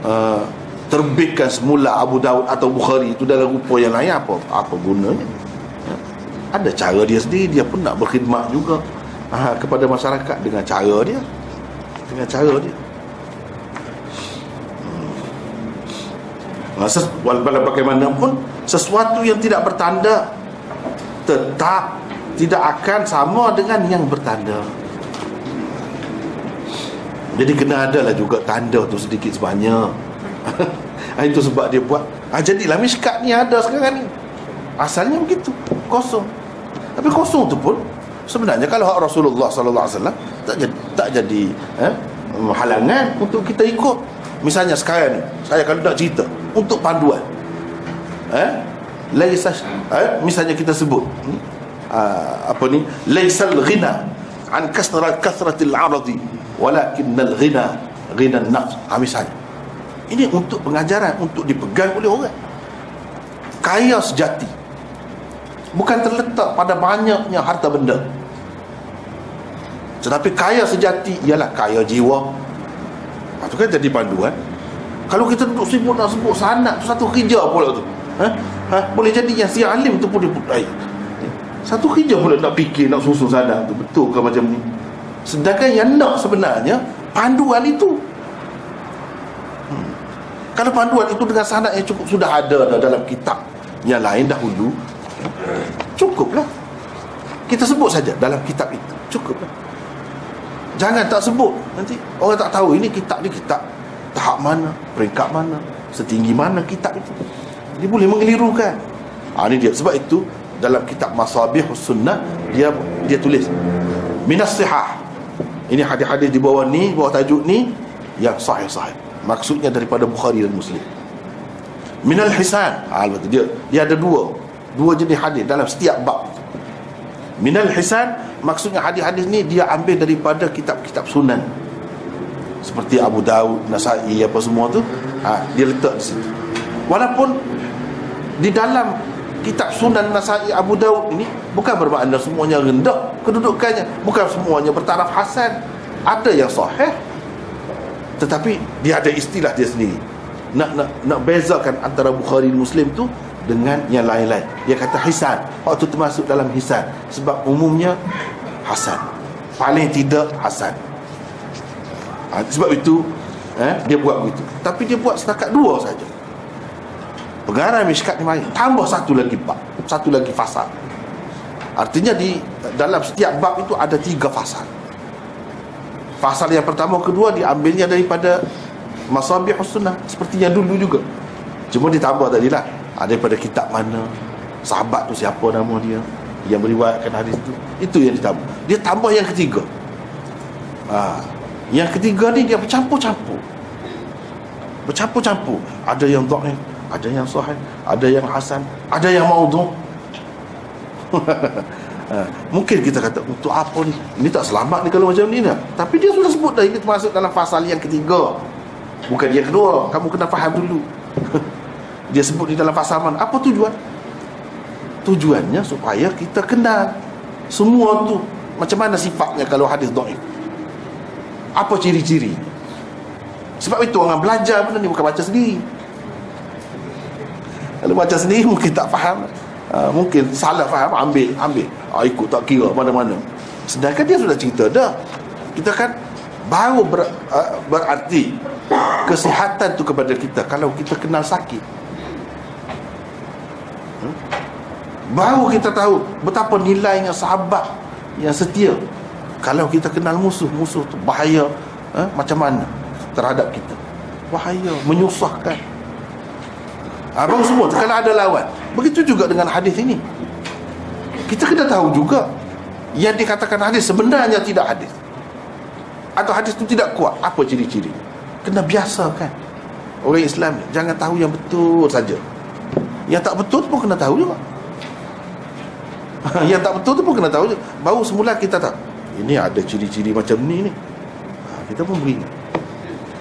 uh, terbitkan semula Abu Daud atau Bukhari. Itu dalam rupa yang lain apa apa gunanya? Ada cara dia sendiri. Dia pun nak berkhidmat juga ha, kepada masyarakat dengan cara dia dengan cara dia. Hmm. walaupun bagaimanapun sesuatu yang tidak bertanda tetap tidak akan sama dengan yang bertanda. Jadi kena ada lah juga tanda tu sedikit sebanyak. Ah, itu sebab dia buat. Ha, Jadilah miskat ni ada sekarang ni. Asalnya begitu. Kosong. Tapi kosong tu pun Sebenarnya kalau Rasulullah SAW Tak jadi, tak jadi eh, Halangan untuk kita ikut. Misalnya sekarang ni Saya kalau nak cerita Untuk panduan eh, Laisas, eh, Misalnya kita sebut uh, Apa ni Laisal ghina An kasrat kasratil aradi Walakinnal ghina Ghina nafs. Ha, Misalnya. Ini untuk pengajaran Untuk dipegang oleh orang. Kaya sejati Bukan terletak pada banyaknya harta benda. Tetapi kaya sejati Ialah kaya jiwa. Itu kan jadi panduan Kalau kita duduk sibuk nak sebut sanat tu Satu kerja pula tu ha? Ha? Boleh jadi yang si alim tu pun dia eh, Satu kerja pula nak fikir Nak susun sanat tu. Betul ke macam ni? Sedangkan yang nak sebenarnya Panduan itu. Kalau panduan itu dengan sanad yang cukup sudah ada dalam kitab yang lain dahulu, cukuplah. Kita sebut saja dalam kitab itu. Cukuplah. Jangan tak sebut. Nanti orang tak tahu ini kitab ni kitab tahap mana, peringkat mana, setinggi mana kitab itu. Dia boleh mengelirukan. Ha, ini dia. Sebab itu dalam kitab Masabih Sunnah dia dia tulis minas sihah. Ini hadis-hadis di bawah ni, bawah tajuk ni yang sahih-sahih maksudnya daripada Bukhari dan Muslim minal hisan ha, dia dia ada dua dua jenis hadis dalam setiap bab. Minal hisan maksudnya hadis-hadis ni dia ambil daripada kitab-kitab sunan. Seperti Abu Daud, Nasai apa semua tu ha, dia letak di situ. Walaupun di dalam kitab sunan Nasai Abu Daud ini bukan bermakna semuanya rendah kedudukannya. Bukan semuanya bertaraf hasan. Ada yang sahih tetapi dia ada istilah dia sendiri. Nak nak nak bezakan antara Bukhari dan Muslim tu dengan yang lain-lain. Dia kata hisan waktu termasuk dalam hisan sebab umumnya hasan. Paling tidak hasan. Ha, sebab itu eh, dia buat begitu. Tapi dia buat setakat dua saja. Pengarah miskat ni main tambah satu lagi bab. Satu lagi fasal artinya di dalam setiap bab itu ada tiga fasal Pasal yang pertama kedua diambilnya daripada Masabih Sunnah. Seperti yang dulu juga. Cuma ditambah tadi lah. Daripada kitab mana sahabat tu siapa nama dia yang meriwayatkan hadis itu itu yang ditambah. Dia tambah yang ketiga. Ha. yang ketiga ni dia bercampur-campur. Bercampur-campur. Ada yang dhaif ada yang sahih ada yang hasan ada yang maudhu. Ha. mungkin kita kata untuk apa ni? Ini tak selamat ni kalau macam ni nak tapi dia sudah sebut dah ini termasuk dalam fasal yang ketiga. Bukan yang kedua. Kamu kena faham dulu dia sebut di dalam fasal mana apa tujuan? Tujuannya supaya kita kenal semua tu. Macam mana sifatnya kalau hadis dhaif apa ciri-ciri? Sebab itu orang belajar benda ni bukan baca sendiri. Kalau baca sendiri mungkin tak faham. Uh, mungkin salah faham ambil ambil. Uh, ikut tak kira mana-mana. Sedangkan dia sudah cerita dah. Kita kan baru ber, uh, berarti kesihatan tu kepada kita. Kalau kita kenal sakit Baru kita tahu betapa nilainya sahabat yang setia. Kalau kita kenal musuh, musuh tu bahaya eh, macam mana terhadap kita. Bahaya, menyusahkan. Abang semua kalau ada lawan. Begitu juga dengan hadis ini. Kita kena tahu juga yang dikatakan hadis sebenarnya tidak hadis. Atau hadis itu tidak kuat. Apa ciri-ciri? Kena biasakan. Orang Islam jangan tahu yang betul saja. Yang tak betul pun kena tahu juga. yang tak betul tu pun kena tahu baru semula kita tak ini ada ciri-ciri macam ni ni. Ha, kita pun beringat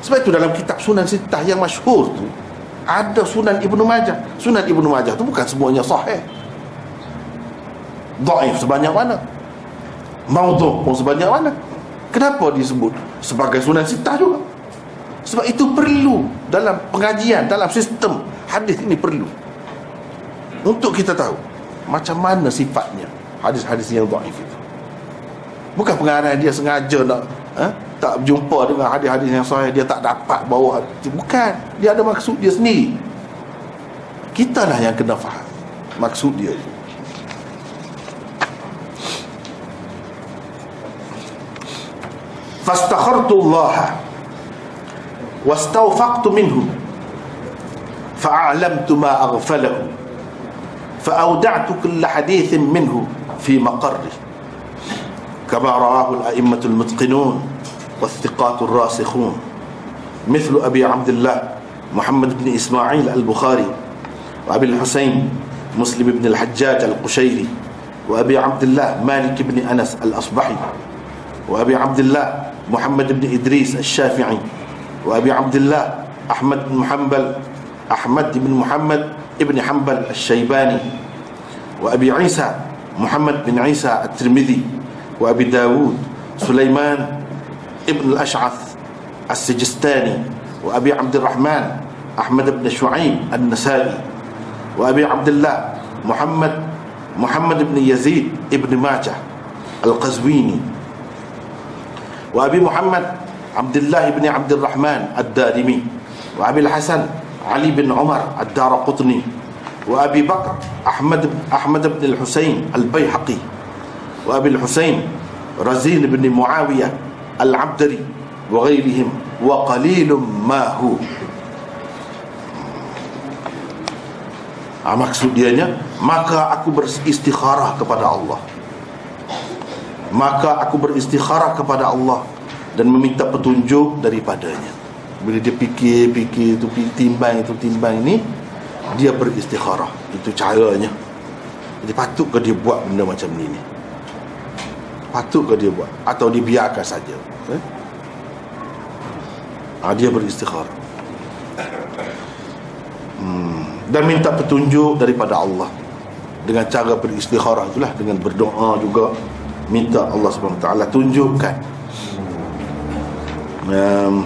sebab itu dalam kitab Sunan Sitah yang masyhur tu ada Sunan Ibnu Majah. Sunan Ibnu Majah tu bukan semuanya sahih. Daif sebanyak mana? Maudhu pun sebanyak mana? Kenapa disebut Sebagai sunan sitah juga? Sebab itu perlu Dalam pengajian Dalam sistem hadis ini perlu. Untuk kita tahu macam mana sifatnya? Hadis-hadis yang dhaif itu. Bukan pengarah dia sengaja nak eh, tak berjumpa dengan hadis-hadis yang sahih dia tak dapat bawa. Bukan. Dia ada maksud dia sendiri. Kita lah yang kena faham maksud dia. Itu fastakhartu Allah wastawfaqtu minhu fa'alamtu ma aghfalahu فأودعت كل حديث منه في مقره. كما رواه الأئمة المتقنون والثقات الراسخون مثل أبي عبد الله محمد بن إسماعيل البخاري وأبي الحسين مسلم بن الحجاج القشيري وأبي عبد الله مالك بن أنس الأصبحي وأبي عبد الله محمد بن إدريس الشافعي وأبي عبد الله أحمد بن محنبل أحمد بن محمد ابن حنبل الشيباني وأبي عيسى محمد بن عيسى الترمذي وأبي داود سليمان ابن الأشعث السجستاني وأبي عبد الرحمن أحمد بن شعيب النسائي وأبي عبد الله محمد محمد بن يزيد ابن ماجه القزويني وأبي محمد عبد الله بن عبد الرحمن الدارمي وأبي الحسن Ali bin Umar Ad-Daraqutni wa Abi Bakr Ahmad Ahmad bin Al-Husain Al-Baihaqi wa Abi Al-Husain Razin bin Muawiyah Al-Abdari wa ghairihim wa qalilum ma hu. Ha, maksud dianya maka aku beristikharah kepada Allah. Maka aku beristikharah kepada Allah dan meminta petunjuk daripadanya bila dia fikir-fikir tu timbang itu timbang ini dia beristikharah. Itu caranya. Jadi patut ke dia buat benda macam ni ni? Patut ke dia buat? Atau dibiarkan saja? Eh? ha, dia beristikharah. Hmm. dan minta petunjuk daripada Allah. Dengan cara beristikharah itulah dengan berdoa juga minta Allah SWT tunjukkan. Um,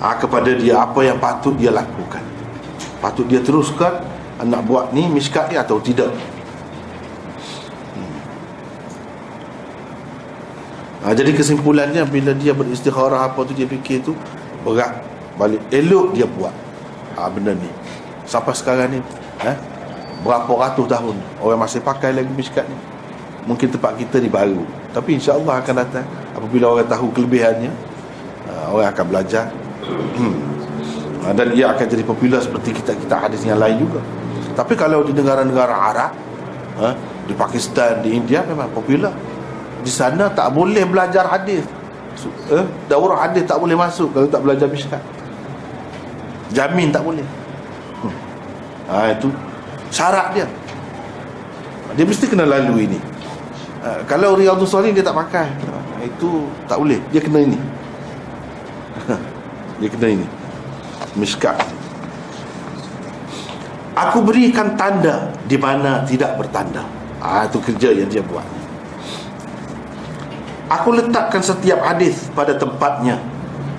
ha, kepada dia apa yang patut dia lakukan. Patut dia teruskan nak buat ni miskat dia atau tidak. Hmm. ha, jadi kesimpulannya bila dia beristikharah apa tu dia fikir tu berat. Balik elok dia buat. Ha, benda ni. Sampai sekarang ni eh, berapa ratus tahun orang masih pakai lagi miskat ni. Mungkin tempat kita ni baru. Tapi insyaAllah akan datang. Apabila orang tahu kelebihannya ha, orang akan belajar. Dan ia akan jadi popular seperti kita kita hadis yang lain juga. Tapi kalau di negara-negara Arab ha, Di Pakistan, di India memang popular. Di sana tak boleh belajar hadis. Eh, Daurah hadis tak boleh masuk Kalau tak belajar mishkat Jamin tak boleh. Hmm. ha, Itu syarat dia. Dia mesti kena lalu ini ha, Kalau Riyadus Salih dia tak pakai ha, Itu tak boleh. Dia kena ini Dia kena ini Mishkat Aku berikan tanda di mana tidak bertanda. Ah itu kerja yang dia buat. Aku letakkan setiap hadis pada tempatnya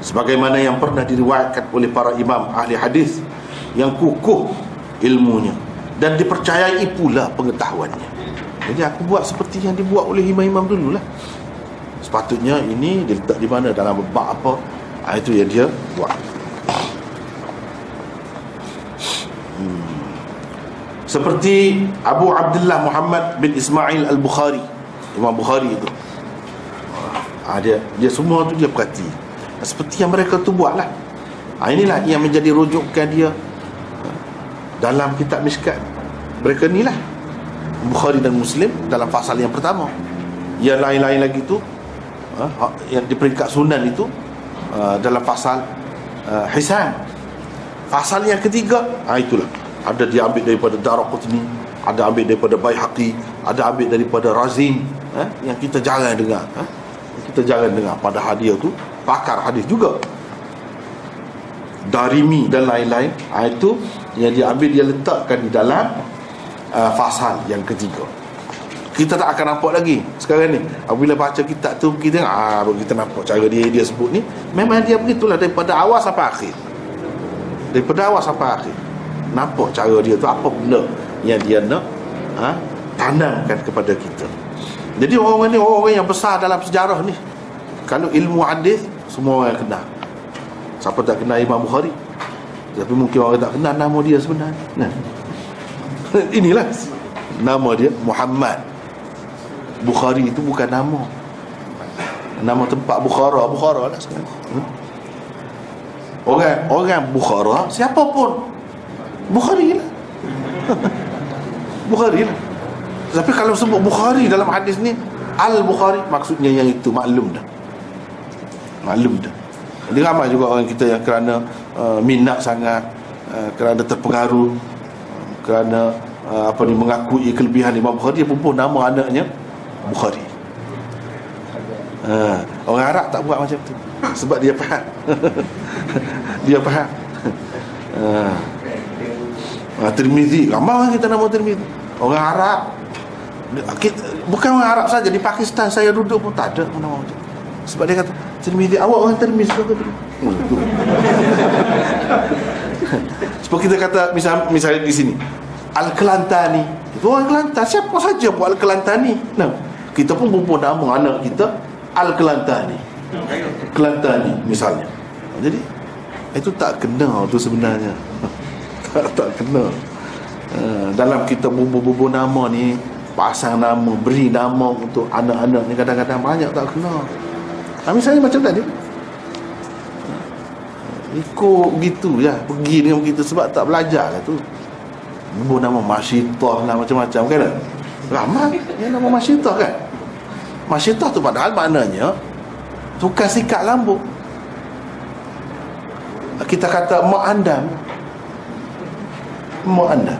sebagaimana yang pernah diriwayatkan oleh para imam ahli hadis yang kukuh ilmunya dan dipercayai pula pengetahuannya. Jadi aku buat seperti yang dibuat oleh imam-imam dululah. Sepatutnya ini diletak di mana dalam bab apa? Ah, itu yang dia buat. seperti Abu Abdullah Muhammad bin Ismail Al-Bukhari. Imam Bukhari itu. Ha, dia, dia semua tu dia perhati. Seperti yang mereka tu buat lah ha, inilah yang menjadi rujukan dia dalam kitab Mishkat. Mereka ni lah Bukhari dan Muslim dalam fasal yang pertama. Yang lain-lain lagi tu ha, yang di peringkat sunan itu ha, dalam fasal uh, Hisan. Fasal yang ketiga ha, itulah. Ada dia ambil daripada Daraqutni ada ambil daripada Baihaqi ada ambil daripada Razin eh, yang kita jangan dengar eh, kita jangan dengar pada hadiah tu pakar hadis juga. Darimi dan lain-lain ha, itu yang dia ambil dia letakkan di dalam uh, fasal yang ketiga kita tak akan nampak lagi sekarang ni. Apabila baca kitab tu kita ah kita nampak cara dia dia sebut ni. Memang dia begitulah daripada awal sampai akhir. Daripada awal sampai akhir. Nampak cara dia tu apa benda yang dia nak ha, tanamkan kepada kita. Jadi orang-orang ni orang-orang yang besar dalam sejarah ni kalau ilmu hadis semua orang kenal. Siapa tak kenal Imam Bukhari? Tapi mungkin orang tak kenal nama dia sebenarnya. Nah. inilah nama dia Muhammad Bukhari itu bukan nama. Nama tempat Bukhara. Bukhara lah sekarang. Hmm? orang orang Bukhara siapa pun. Bukhari lah. Bukhari lah. Tapi kalau sebut Bukhari dalam hadis ni Al-Bukhari maksudnya yang itu Maklum dah. Maklum dah. Jadi ramai juga orang kita yang kerana uh, Minat sangat uh, Kerana terpengaruh uh, Kerana uh, Apa ni Mengakui kelebihan Imam Bukhari Dia pun nama anaknya Bukhari. Uh, Orang Arab tak buat macam tu. Sebab dia faham. Dia faham. Uh, ha, Tirmizi Ramai kita nama Tirmizi. Orang Arab. Kita, Bukan orang Arab saja Di Pakistan saya duduk pun tak ada nama macam Sebab dia kata Tirmizi awak orang Tirmizi ke hmm, Sebab kita kata misal, Misalnya di sini Al-Kelantani. Itu orang Kelantan Siapa saja buat Al-Kelantani? Nah, Kita pun bumpun nama anak kita Al-Kelantani Kelantani misalnya. Jadi Itu tak kenal tu sebenarnya. Tak, tak kena. Uh, dalam kita bubu-bubu nama ni pasang nama beri nama untuk anak-anak ni kadang-kadang banyak tak kena. Ha, misalnya macam tadi. Ikut begitu ya pergi dengan begitu sebab tak belajar lah tu. Bubu nama Masyitah lah macam-macam kan ramai yang nama Masyitah kan? Masyitah tu padahal maknanya tukar sikat lambuk. Kita kata mak andam mak anda.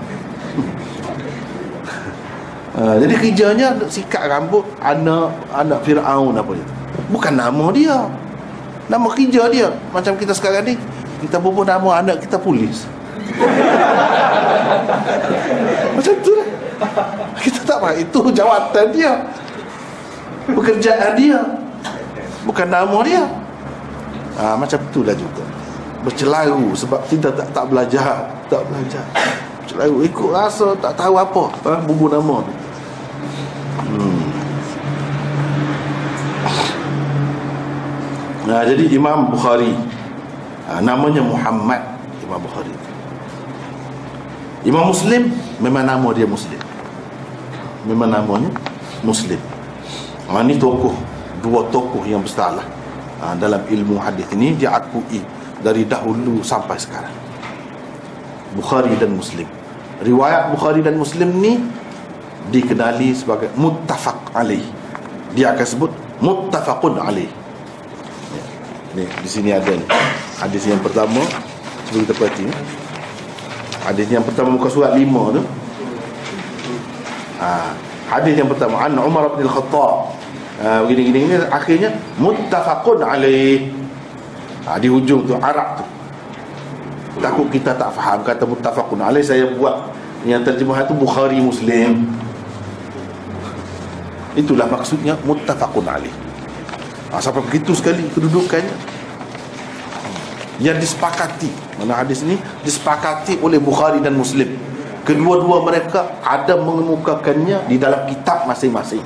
Uh, jadi kerjanya sikat rambut anak anak Fir'aun apa itu bukan nama dia. Nama kerja dia. Macam kita sekarang ni kita bubuh nama anak kita polis. Macam tu lah. Kita tak faham itu jawatan dia. Pekerjaan dia. Bukan nama dia. Ha, macam itulah juga. Bercelaru sebab kita tak tak belajar. Tak belajar. Bercelaru. Ikut rasa tak tahu apa. Ha, bumbu nama tu. Hmm. nah, jadi Imam Bukhari. Ha, namanya Muhammad Imam Bukhari. Imam Muslim memang nama dia Muslim memang namanya Muslim. Ha, ini tokoh dua tokoh yang besar lah ha, dalam ilmu hadis ini diakui dari dahulu sampai sekarang. Bukhari dan Muslim. Riwayat Bukhari dan Muslim ni dikenali sebagai muttafaq alaih. Dia akan sebut muttafaqun alaih. Ni di sini ada ni. Hadis yang pertama cuba kita perhati ni. hadis yang pertama muka surat 5 tu ha, hadis yang pertama an Umar bin Al-Khattab. Ha, begini gini ni akhirnya muttafaqun alaih. Ha, di hujung tu Arab tu. Takut kita tak faham kata muttafaqun alaih saya buat yang terjemahan tu Bukhari Muslim. Itulah maksudnya muttafaqun alaih. Ha, sampai begitu sekali kedudukannya. Yang disepakati mana hadis ini disepakati oleh Bukhari dan Muslim kedua-dua mereka ada mengemukakannya di dalam kitab masing-masing.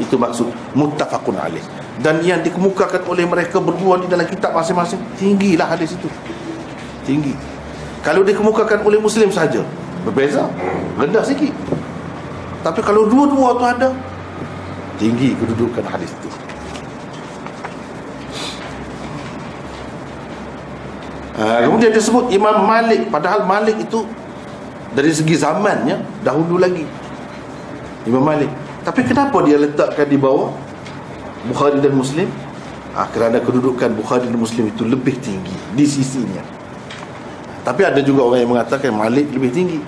Itu maksud muttafaqun alaih. Dan yang dikemukakan oleh mereka berdua di dalam kitab masing-masing tinggilah hadis itu. Tinggi. Kalau dikemukakan oleh muslim saja berbeza rendah sikit. Tapi kalau dua-dua tu ada tinggi kedudukan hadis itu. Ha, kemudian disebut Imam Malik. Padahal Malik itu dari segi zamannya dahulu lagi. Imam Malik. Tapi kenapa dia letakkan di bawah? Bukhari dan Muslim? Ha, kerana kedudukan Bukhari dan Muslim itu lebih tinggi di sisinya. Tapi ada juga orang yang mengatakan Malik lebih tinggi.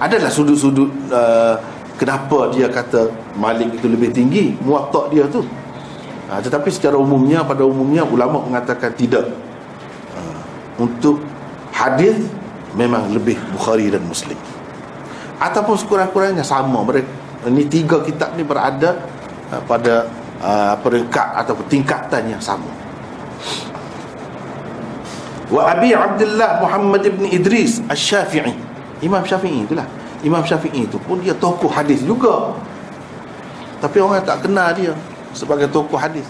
Adalah sudut-sudut uh, kenapa dia kata Malik itu lebih tinggi? Muatak dia tu. Ha, tetapi secara umumnya pada umumnya ulama mengatakan tidak. Untuk hadis memang lebih Bukhari dan Muslim. Ataupun sekurang-kurangnya sama. Mereka ini tiga kitab ni berada uh, pada uh, peringkat ataupun tingkatan yang sama. Wa Abi Abdullah Muhammad ibn Idris Al-Syafi'i Imam Syafi'i itulah. Imam Syafi'i itu pun dia tokoh hadis juga. Tapi orang tak kenal dia sebagai tokoh hadis.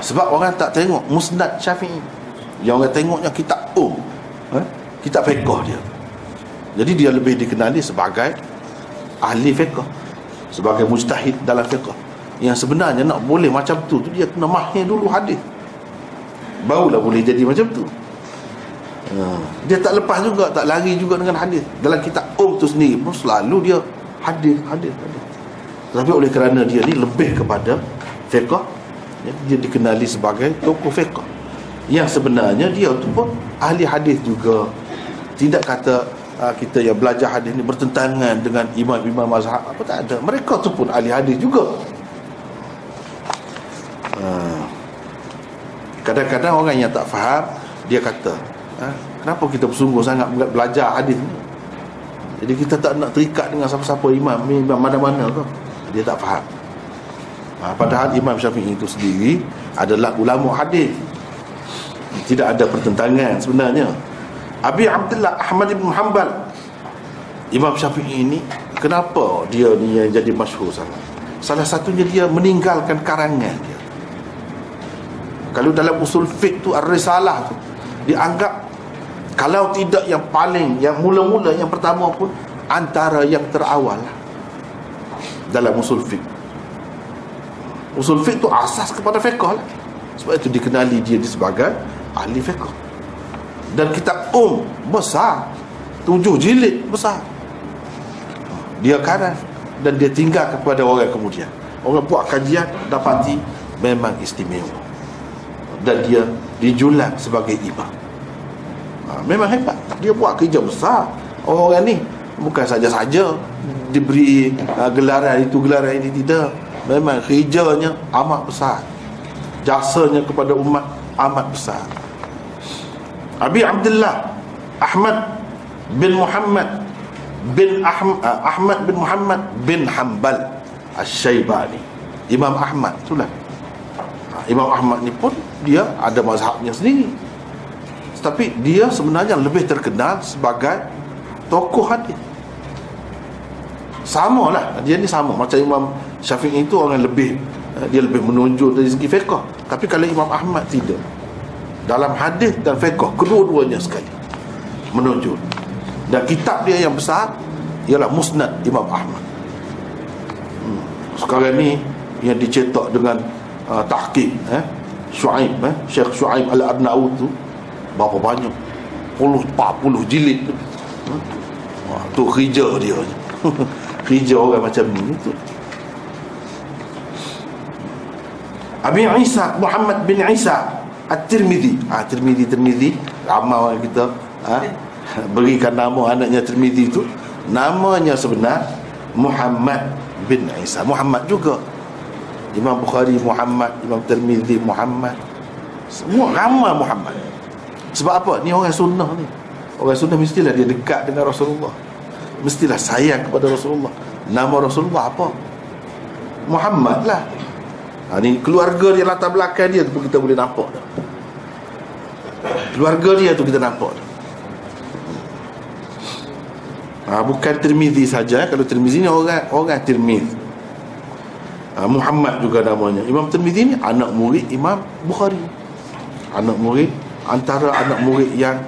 Sebab orang tak tengok musnad Syafi'i. Yang orang tengoknya kitab um. Eh? Kitab fiqh dia. Jadi dia lebih dikenali sebagai ahli fiqh sebagai mujtahid dalam fiqh. Yang sebenarnya nak boleh macam tu tu dia kena mahir dulu hadis. Barulah boleh jadi macam tu. Ha. dia tak lepas juga tak lari juga dengan hadis. Dalam kitab um tu sendiri pun selalu dia hadis hadis hadis. Tapi oleh kerana dia ni lebih kepada fiqh dia dikenali sebagai tokoh fiqh. Yang sebenarnya dia tu pun ahli hadis juga tidak kata uh, kita yang belajar hadis ni bertentangan dengan imam-imam mazhab. Apa tak ada. Mereka tu pun ahli hadis juga. Uh, kadang-kadang orang yang tak faham dia kata uh, kenapa kita bersungguh sangat belajar hadis ni? Jadi kita tak nak terikat dengan siapa-siapa imam imam mana-mana tu dia tak faham. Uh, padahal imam syafi'i itu sendiri adalah ulama hadis. Tidak ada pertentangan sebenarnya Abi Abdullah Ahmad bin Hanbal. Imam Syafi'i ini kenapa dia ni yang jadi masyhur sangat? Salah satunya dia meninggalkan karangan dia. Kalau dalam usul fiqh tu ar-risalah tu dianggap kalau tidak yang paling yang mula-mula yang pertama pun antara yang terawal dalam usul fiqh. Usul fiqh tu asas kepada fiqh lah. Sebab itu dikenali dia sebagai ahli fiqh dan kitab um besar. Tujuh jilid besar. Dia kanan dan dia tinggal kepada orang kemudian. Orang buat kajian dapati memang istimewa. Dan dia dijulang sebagai imam. Ha, memang hebat. Dia buat kerja besar. Orang ni bukan saja-saja diberi uh, gelaran itu gelaran ini tidak. Memang kerjanya amat besar. Jasanya kepada umat amat besar Abi Abdullah Ahmad bin Muhammad bin Ahm, uh, Ahmad bin Muhammad bin Hanbal Al-Syaibani Imam Ahmad itulah. Ha, Imam Ahmad ni pun dia ada mazhabnya sendiri. Tapi dia sebenarnya lebih terkenal sebagai tokoh hadis. Sama lah dia ni sama. Macam Imam Syafi'i itu orang lebih uh, dia lebih menonjol dari segi fiqh. Tapi kalau Imam Ahmad tidak dalam hadis dan fiqh kedua-duanya sekali. Menunjuk dan kitab dia yang besar ialah Musnad Imam Ahmad. Hmm. sekarang ni yang dicetak dengan uh, tahqiq eh Shu'aib eh Syekh Shu'aib Al-Abna'u tu berapa banyak? Puluh 40 jilid tu. Hmm. tu kerja dia. Kerja orang macam ni itu Abi Isa Muhammad bin Isa At-Tirmidhi. Ah Tirmidhi Tirmidhi. Ramai orang kita ha? berikan nama anaknya Tirmidhi itu namanya sebenar Muhammad bin Isa. Muhammad juga. Imam Bukhari Muhammad. Imam Tirmidhi Muhammad. Semua ramai Muhammad. Sebab apa? Ni orang sunnah ni. Orang sunnah mestilah dia dekat dengan Rasulullah. Mestilah sayang kepada Rasulullah. Nama Rasulullah apa? Muhammad lah ha, ni keluarga dia latar belakang dia tu kita boleh nampak keluarga dia tu kita nampak. Ha, bukan Tirmizi saja kalau Tirmizi ni orang orang Tirmizi. Ha, Muhammad juga namanya. Imam Tirmizi ni anak murid Imam Bukhari. Anak murid antara anak murid yang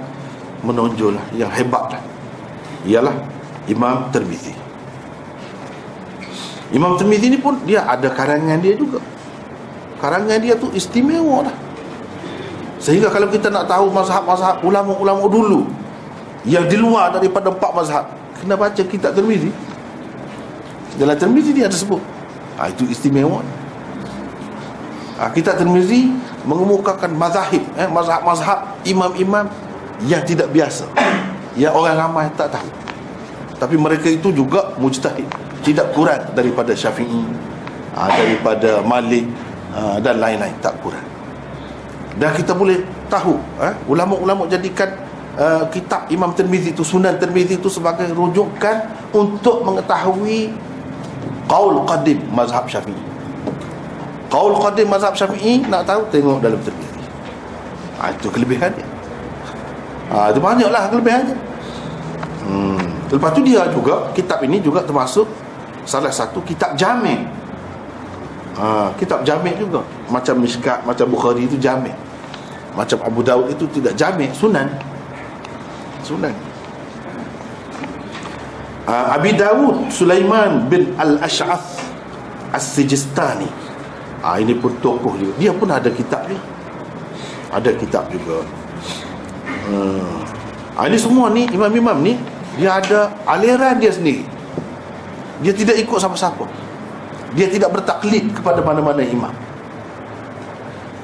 menonjol lah, yang hebat lah. Ialah Imam Tirmizi. Imam Tirmizi ni pun dia ada karangan dia juga karangan dia tu istimewa lah sehingga kalau kita nak tahu mazhab-mazhab ulama-ulama dulu yang di luar daripada empat mazhab kena baca kitab Tirmizi. Dalam Tirmizi dia ada sebut. Ha, itu istimewa. Ha, kitab Tirmizi mengemukakan mazhab eh, mazhab-mazhab imam-imam yang tidak biasa yang orang ramai tak tahu. Tapi mereka itu juga mujtahid tidak kurang daripada syafi'i ha, daripada malik Ah, dan lain-lain tak kurang dan kita boleh tahu eh, ulama-ulama jadikan uh, kitab Imam Tirmizi itu Sunan Tirmizi itu sebagai rujukan untuk mengetahui qaul qadim mazhab Syafi'i. Qaul qadim mazhab Syafi'i nak tahu tengok dalam Tirmizi. Ha, itu kelebihannya. Ha, itu banyaklah kelebihannya. Hmm. Lepas tu dia juga kitab ini juga termasuk salah satu kitab jami' ha, kitab jamik juga. Macam Mishkat macam Bukhari itu jamik macam Abu Daud itu tidak jamik sunan. Sunan. Ha, Abi Dawud Sulaiman bin Al-Ash'ath As-Sijistani. Ha, ini pun tokoh dia. Dia pun ada kitab ni ada kitab juga. Hmm. ha, ini semua ni imam-imam ni dia ada aliran dia sendiri. Dia tidak ikut siapa-siapa dia tidak bertaklid kepada mana-mana imam.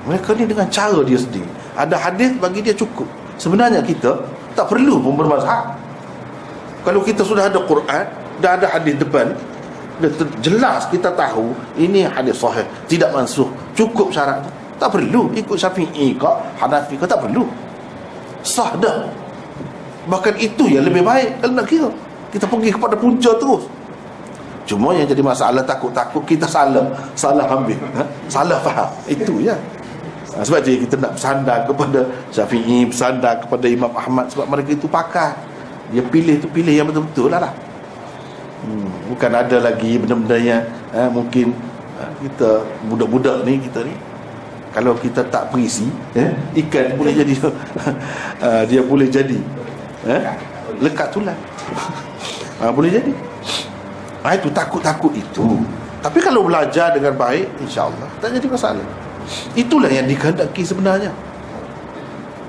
Mereka ni dengan cara dia sendiri. Ada hadis bagi dia cukup. Sebenarnya kita tak perlu pun bermazhab. Kalau kita sudah ada Quran dah ada hadis depan dah jelas kita tahu ini hadis sahih tidak mansuh cukup syarat. Tak perlu ikut syafi'i ke hanafi ke tak perlu. Sah dah. Bahkan itu yang lebih baik kalau nak kira. Kita pergi kepada punca terus Cuma yang jadi masalah takut-takut kita salah Salah ambil ha? Salah faham. Itu ya. Ha, Sebab tu kita nak bersandar kepada Syafi'i Bersandar kepada Imam Ahmad Sebab mereka itu pakar. Dia pilih tu pilih yang betul-betul lah, lah. Hmm, Bukan ada lagi benda-benda yang ha, Mungkin ha, Kita budak-budak ni kita ni kalau kita tak berisi eh, ikan boleh jadi dia boleh jadi eh, lekat tulang. Boleh jadi Ha, itu takut-takut itu. Tapi kalau belajar dengan baik, insya-Allah tak jadi masalah. Itulah yang dikehendaki sebenarnya.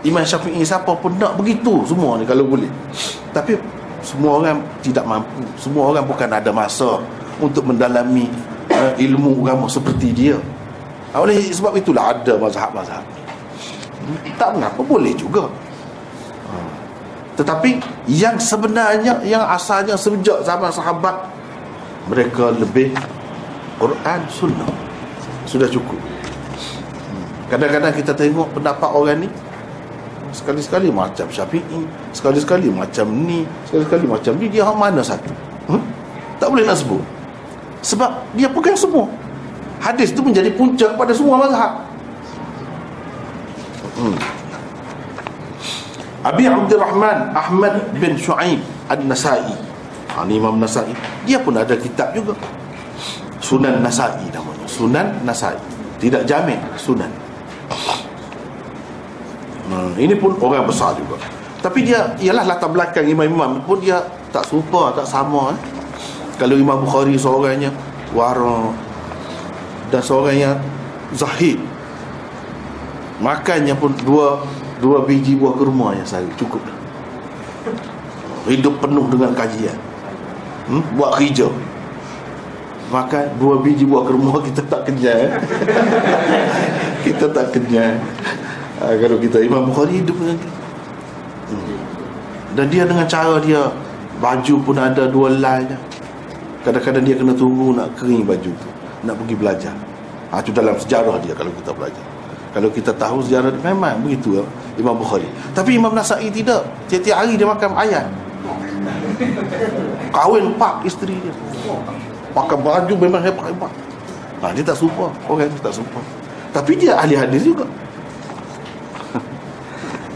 Imam Syafi'i siapa pun nak begitu semua ni kalau boleh. Tapi semua orang tidak mampu. Semua orang bukan ada masa untuk mendalami uh, ilmu agama seperti dia. Oleh sebab itulah ada mazhab-mazhab. Tak mengapa boleh juga. Ha. Tetapi yang sebenarnya yang asalnya sejak zaman sahabat mereka lebih Quran sunnah. Sudah cukup. Kadang-kadang kita tengok pendapat orang ni sekali-sekali macam syafi'i sekali-sekali macam ni sekali-sekali macam ni dia mana satu? Hmm? tak boleh nak sebut. Sebab dia pegang semua. Hadis tu menjadi puncak pada semua mazhab. Hmm. Abi Abdurrahman Ahmad bin Shu'aib An-Nasai ha, ni Imam Nasai. Dia pun ada kitab juga. Sunan Nasai namanya. Sunan Nasai. Tidak jamin Sunan. Hmm, ini pun orang besar juga. Tapi dia ialah latar belakang imam-imam pun dia tak serupa tak sama eh. kalau Imam Bukhari seorangnya wara dan seorangnya zahid. Makannya pun dua dua biji buah kurma yang saya cukup. Hidup penuh dengan kajian hmm? buat kerja. Makan dua biji buah kerma kita tak kenyang. Eh? kita tak kenyang. Ha, kalau kita Imam Bukhari hidup dengan hmm. dan dia dengan cara dia baju pun ada dua line kadang-kadang dia kena tunggu nak kering baju tu nak pergi belajar. Ha, itu dalam sejarah dia kalau kita belajar. Kalau kita tahu sejarah dia memang begitu ya, Imam Bukhari. Tapi Imam Nasai tidak. Tiap-tiap hari dia makan ayat kahwin empat isteri dia. Pakai baju memang hebat-hebat ha, dia tak suka orang okay, tak suka tapi dia ahli hadis juga.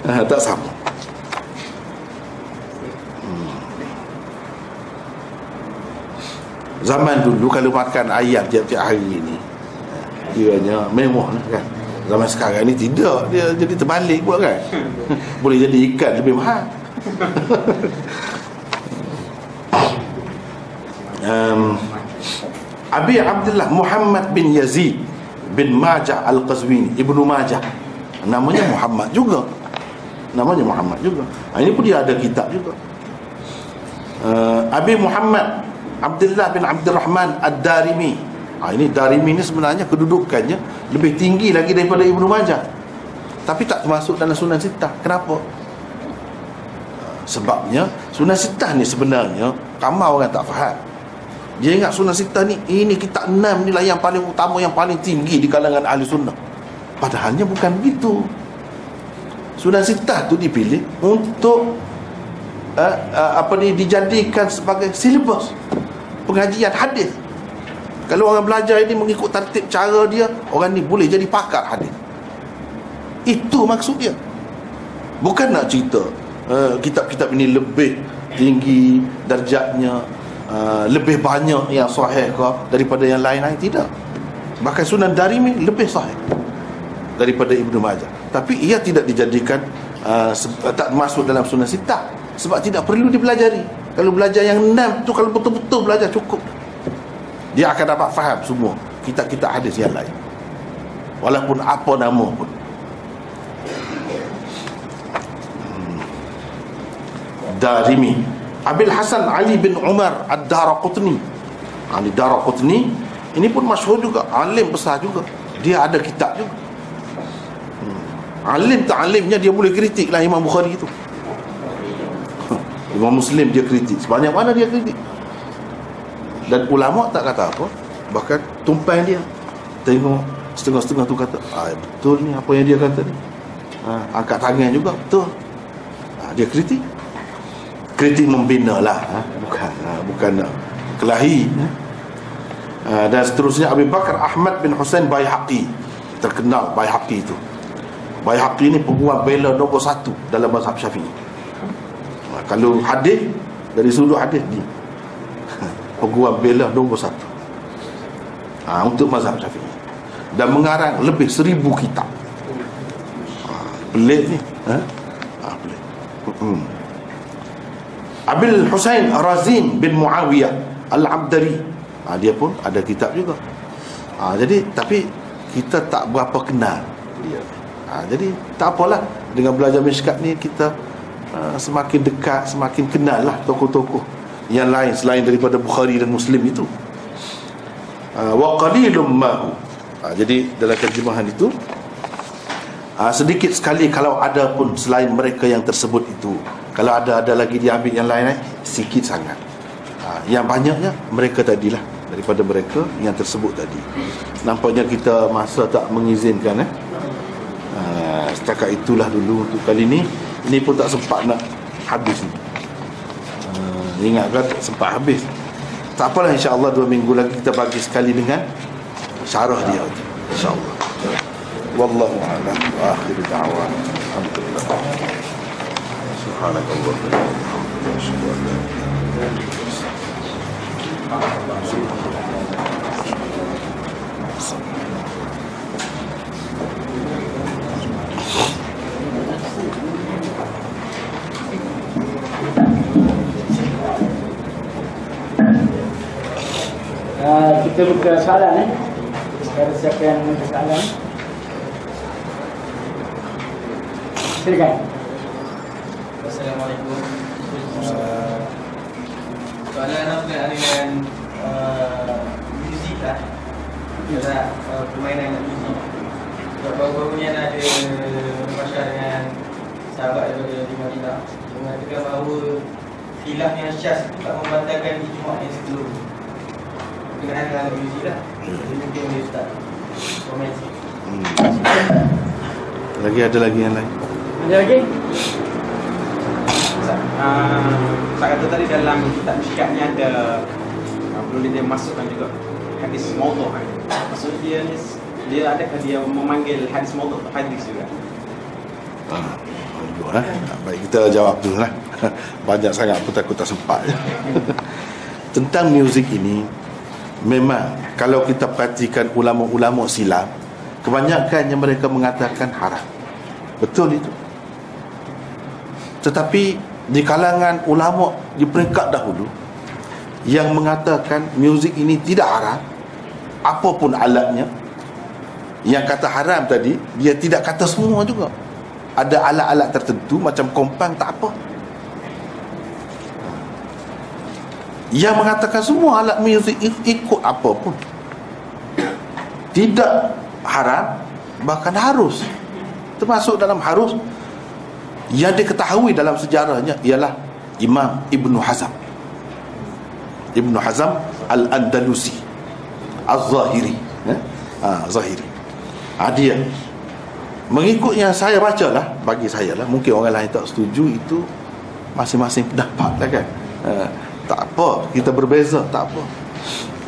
Ha, tak sama. Hmm. zaman dulu kalau makan ayam tiap-tiap hari ini kiranya mewah lah kan? Zaman sekarang ni tidak. Dia jadi terbalik pula kan? Boleh jadi ikan lebih mahal um, Abi Abdullah Muhammad bin Yazid bin Majah Al-Qazwini Ibnu Majah. Namanya Muhammad juga. Namanya Muhammad juga. Ha, ini pun dia ada kitab juga. Uh, Abi Muhammad Abdullah bin Abdurrahman Ad-Darimi. Ha, ini Darimi ini sebenarnya kedudukannya lebih tinggi lagi daripada Ibnu Majah. Tapi tak termasuk dalam sunan sitah kenapa sebabnya sunan sitah ni sebenarnya ramai orang tak faham. Dia ingat sunnah sitah ni Ini kitab enam ni lah yang paling utama Yang paling tinggi di kalangan ahli sunnah. Padahalnya bukan begitu. Sunnah sitah tu dipilih Untuk uh, uh, Apa ni Dijadikan sebagai silibus Pengajian hadis. Kalau orang belajar ini Mengikut tertib cara dia Orang ni boleh jadi pakar hadis. Itu maksud dia. Bukan nak cerita uh, Kitab-kitab ini lebih tinggi darjatnya Uh, lebih banyak yang sahih ke daripada yang lain-lain tidak. Bahkan sunan darimi lebih sahih daripada Ibnu Majah. Tapi ia tidak dijadikan uh, tak masuk dalam sunan sitah sebab tidak perlu dipelajari. Kalau belajar yang enam tu kalau betul-betul belajar cukup. Dia akan dapat faham semua kitab-kitab hadis yang lain. Walaupun apa nama pun Darimi Abil Hasan Ali bin Umar Ad-Daraqutni. Ali ha, Daraqutni Ini pun masyhur juga Alim besar juga. Dia ada kitab juga. Hmm. Alim tak alimnya Dia boleh kritik lah Imam Bukhari itu. Imam Muslim dia kritik. Sebanyak mana dia kritik? Dan ulama tak kata apa Bahkan tumpang dia. Tengok setengah-setengah tu kata ah, Betul ni apa yang dia kata ni. Ha, Angkat tangan juga Betul. Ha, Dia kritik kritik membina lah ha? bukan ha? bukan kelahi ha? Ha, dan seterusnya Abu Bakar Ahmad bin Hussein Bayhaqi terkenal Bayhaqi itu Bayhaqi ni peguam bela nombor satu dalam mazhab syafi'i ha, kalau hadis dari sudut hadis ni peguam bela nombor satu ha, untuk mazhab syafi'i dan mengarang lebih seribu kitab ha, pelik ni ha? Ha, pelik hmm. Abil Husain Razin bin Muawiyah Al-Abdari. Ha, Dia pun ada kitab juga. Ha, Jadi tapi kita tak berapa kenal dia. Ha, jadi tak apalah. Dengan belajar miskat ni kita uh, Semakin dekat, semakin kenal lah Tokoh-tokoh yang lain Selain daripada Bukhari dan Muslim itu. Ha, Wa qalilum mahu ha, Jadi dalam terjemahan itu ha, Sedikit sekali kalau ada pun Selain mereka yang tersebut itu. Kalau ada ada lagi dia ambil yang lain eh, sikit sangat. Ha, yang banyaknya mereka tadilah daripada mereka yang tersebut tadi. Nampaknya kita masa tak mengizinkan eh. Ha, setakat itulah dulu untuk kali ni ini pun tak sempat nak habis ni. Ha, ingat kan tak sempat habis. Tak apalah insyaAllah minggu lagi kita bagi sekali dengan syarah dia. insyaAllah والله أعلم وآخر دعوانا الحمد لله سبحانك اللهم وبحمدك أشهد أن لا إله إلا أنت kita buka. Kita siapkan. Silakan. Assalamualaikum. Uh, Soalan apa berkaitan dengan uh, muzik lah? Kira uh, permainan muzik. Sebab baru-baru ni ada masyarakat dengan sahabat daripada di Madinah Dia mengatakan bahawa khilaf yang syas itu tak membatalkan ijma' yang sebelum. Berkenaan dengan muzik lah. Jadi mungkin boleh start komen sikit hmm. Lagi ada lagi yang lain Ada lagi? uh, Saya kata tadi dalam kitab syikat ni ada uh, Perlu dia masukkan juga hadis maudhu kan. Maksudnya dia ni dia adakah dia memanggil hadis maudhu tu hadis juga? Ah, eh? Baik kita jawab dulu lah. Banyak sangat pun takut tak sempat. Tentang muzik ini Memang Kalau kita perhatikan ulama-ulama silam Kebanyakannya mereka mengatakan haram. Betul itu Tetapi Di kalangan ulama Di peringkat dahulu Yang mengatakan muzik ini tidak haram Apapun alatnya Yang kata haram tadi Dia tidak kata semua juga. Ada alat-alat tertentu macam kompang tak apa. Yang mengatakan semua alat muzik ikut apa pun. Tidak haram bahkan harus. Termasuk dalam harus yang diketahui dalam sejarahnya ialah Imam Ibn Hazam Ibn Hazam Al-Andalusi. Al-Zahiri. Eh? ha, Zahiri. Ha, dia. Mengikut yang saya baca lah Bagi saya lah Mungkin orang lain tak setuju Itu Masing-masing pendapat lah kan. Uh, Tak apa Kita berbeza Tak apa.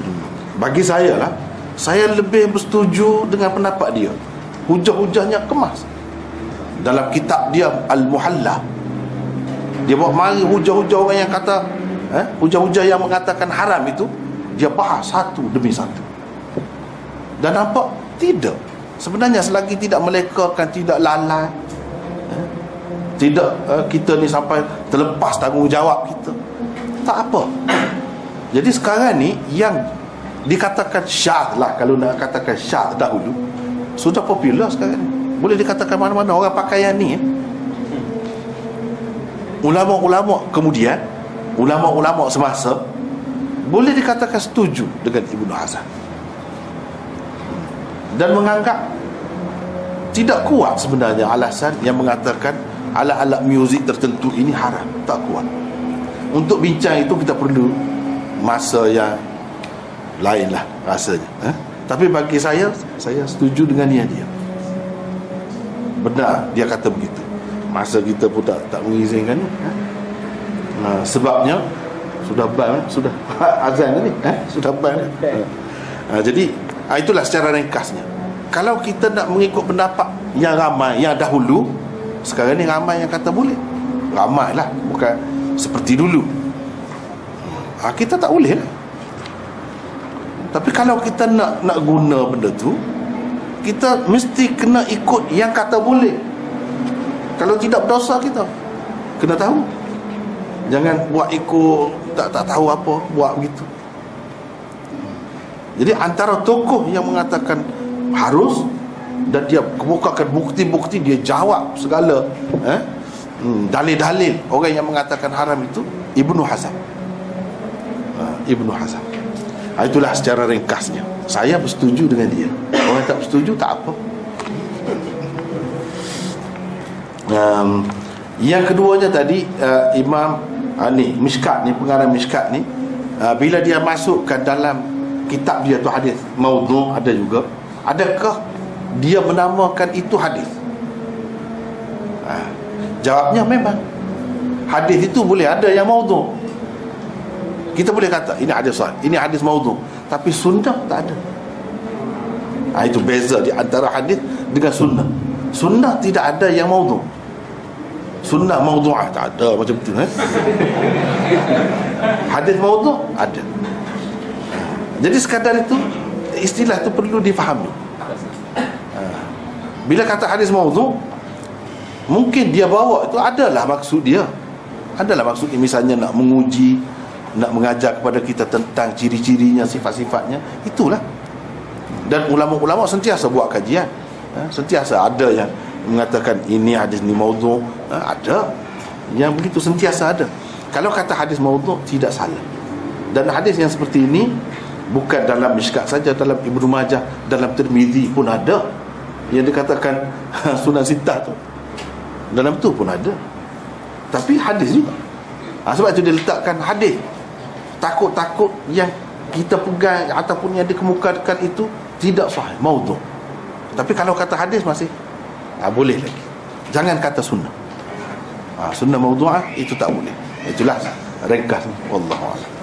Hmm. Bagi saya lah Saya lebih bersetuju Dengan pendapat dia. Hujah-hujahnya kemas Dalam kitab dia Al-Muhalla Dia bawa mari hujah-hujah orang yang kata eh, Hujah-hujah yang mengatakan haram itu Dia bahas satu demi satu. Dan nampak Tidak. Sebenarnya selagi tidak melekakan Tidak lalai eh, Tidak uh, kita ni sampai Terlepas tanggungjawab kita Tak apa. Jadi sekarang ni Yang dikatakan syah lah Kalau nak katakan syah dahulu Sudah popular sekarang ni Boleh dikatakan mana-mana orang pakaian ni eh. Ulama-ulama kemudian Ulama-ulama semasa Boleh dikatakan setuju Dengan Ibn Hazan dan menganggap tidak kuat sebenarnya alasan yang mengatakan alat-alat muzik tertentu ini haram tak kuat untuk bincang itu kita perlu masa yang lain lah rasanya eh? tapi bagi saya saya setuju dengan dia dia benar dia kata begitu masa kita pun tak, tak mengizinkan eh? nah, sebabnya sudah ban sudah azan ni eh? sudah ban nah, jadi Ha, itulah secara ringkasnya. Kalau kita nak mengikut pendapat yang ramai, yang dahulu, sekarang ni ramai yang kata boleh. Ramai lah, bukan seperti dulu. Ha, kita tak boleh lah. Tapi kalau kita nak nak guna benda tu, kita mesti kena ikut yang kata boleh. Kalau tidak berdosa kita. Kena tahu. Jangan buat ikut tak tak tahu apa, buat begitu. Jadi antara tokoh yang mengatakan harus dan dia kemukakan bukti-bukti dia jawab segala eh hmm, dalil-dalil orang yang mengatakan haram itu Ibnu Hazm. Uh, Ibnu Hazm. Ha, itulah secara ringkasnya. Saya bersetuju dengan dia. Orang tak bersetuju tak apa. Um, yang keduanya tadi uh, Imam uh, ni Mishkat ni pengarang Mishkat ni uh, bila dia masukkan dalam kitab dia tu hadis maudhu ada juga adakah dia menamakan itu hadis ha. jawabnya memang hadis itu boleh ada yang maudhu kita boleh kata ini hadis sahih ini hadis maudhu tapi sunnah tak ada ha, itu beza di antara hadis dengan sunnah sunnah tidak ada yang maudhu sunnah maudhu'ah tak ada macam tu eh? hadis maudhu ada jadi sekadar itu istilah itu perlu difahami. Ha. Bila kata hadis maudhu mungkin dia bawa itu adalah maksud dia. Adalah maksud misalnya nak menguji, nak mengajar kepada kita tentang ciri-cirinya, sifat-sifatnya, itulah. Dan ulama-ulama sentiasa buat kajian. Ha, sentiasa ada yang mengatakan ini hadis ni maudhu, ha, ada. Yang begitu sentiasa ada. Kalau kata hadis maudhu tidak salah. dan hadis yang seperti ini bukan dalam Mishkat saja dalam Ibnu Majah dalam Tirmizi pun ada yang dikatakan sunan sitah tu dalam tu pun ada tapi hadis juga ha, sebab itu dia letakkan hadis takut-takut yang kita pegang ataupun yang dikemukakan itu tidak sahih maudhu. Tapi kalau kata hadis masih ha, boleh lagi. Jangan kata sunnah. Ha, sunnah maudhu'ah itu tak boleh. Itulah ringkas. Wallahu a'lam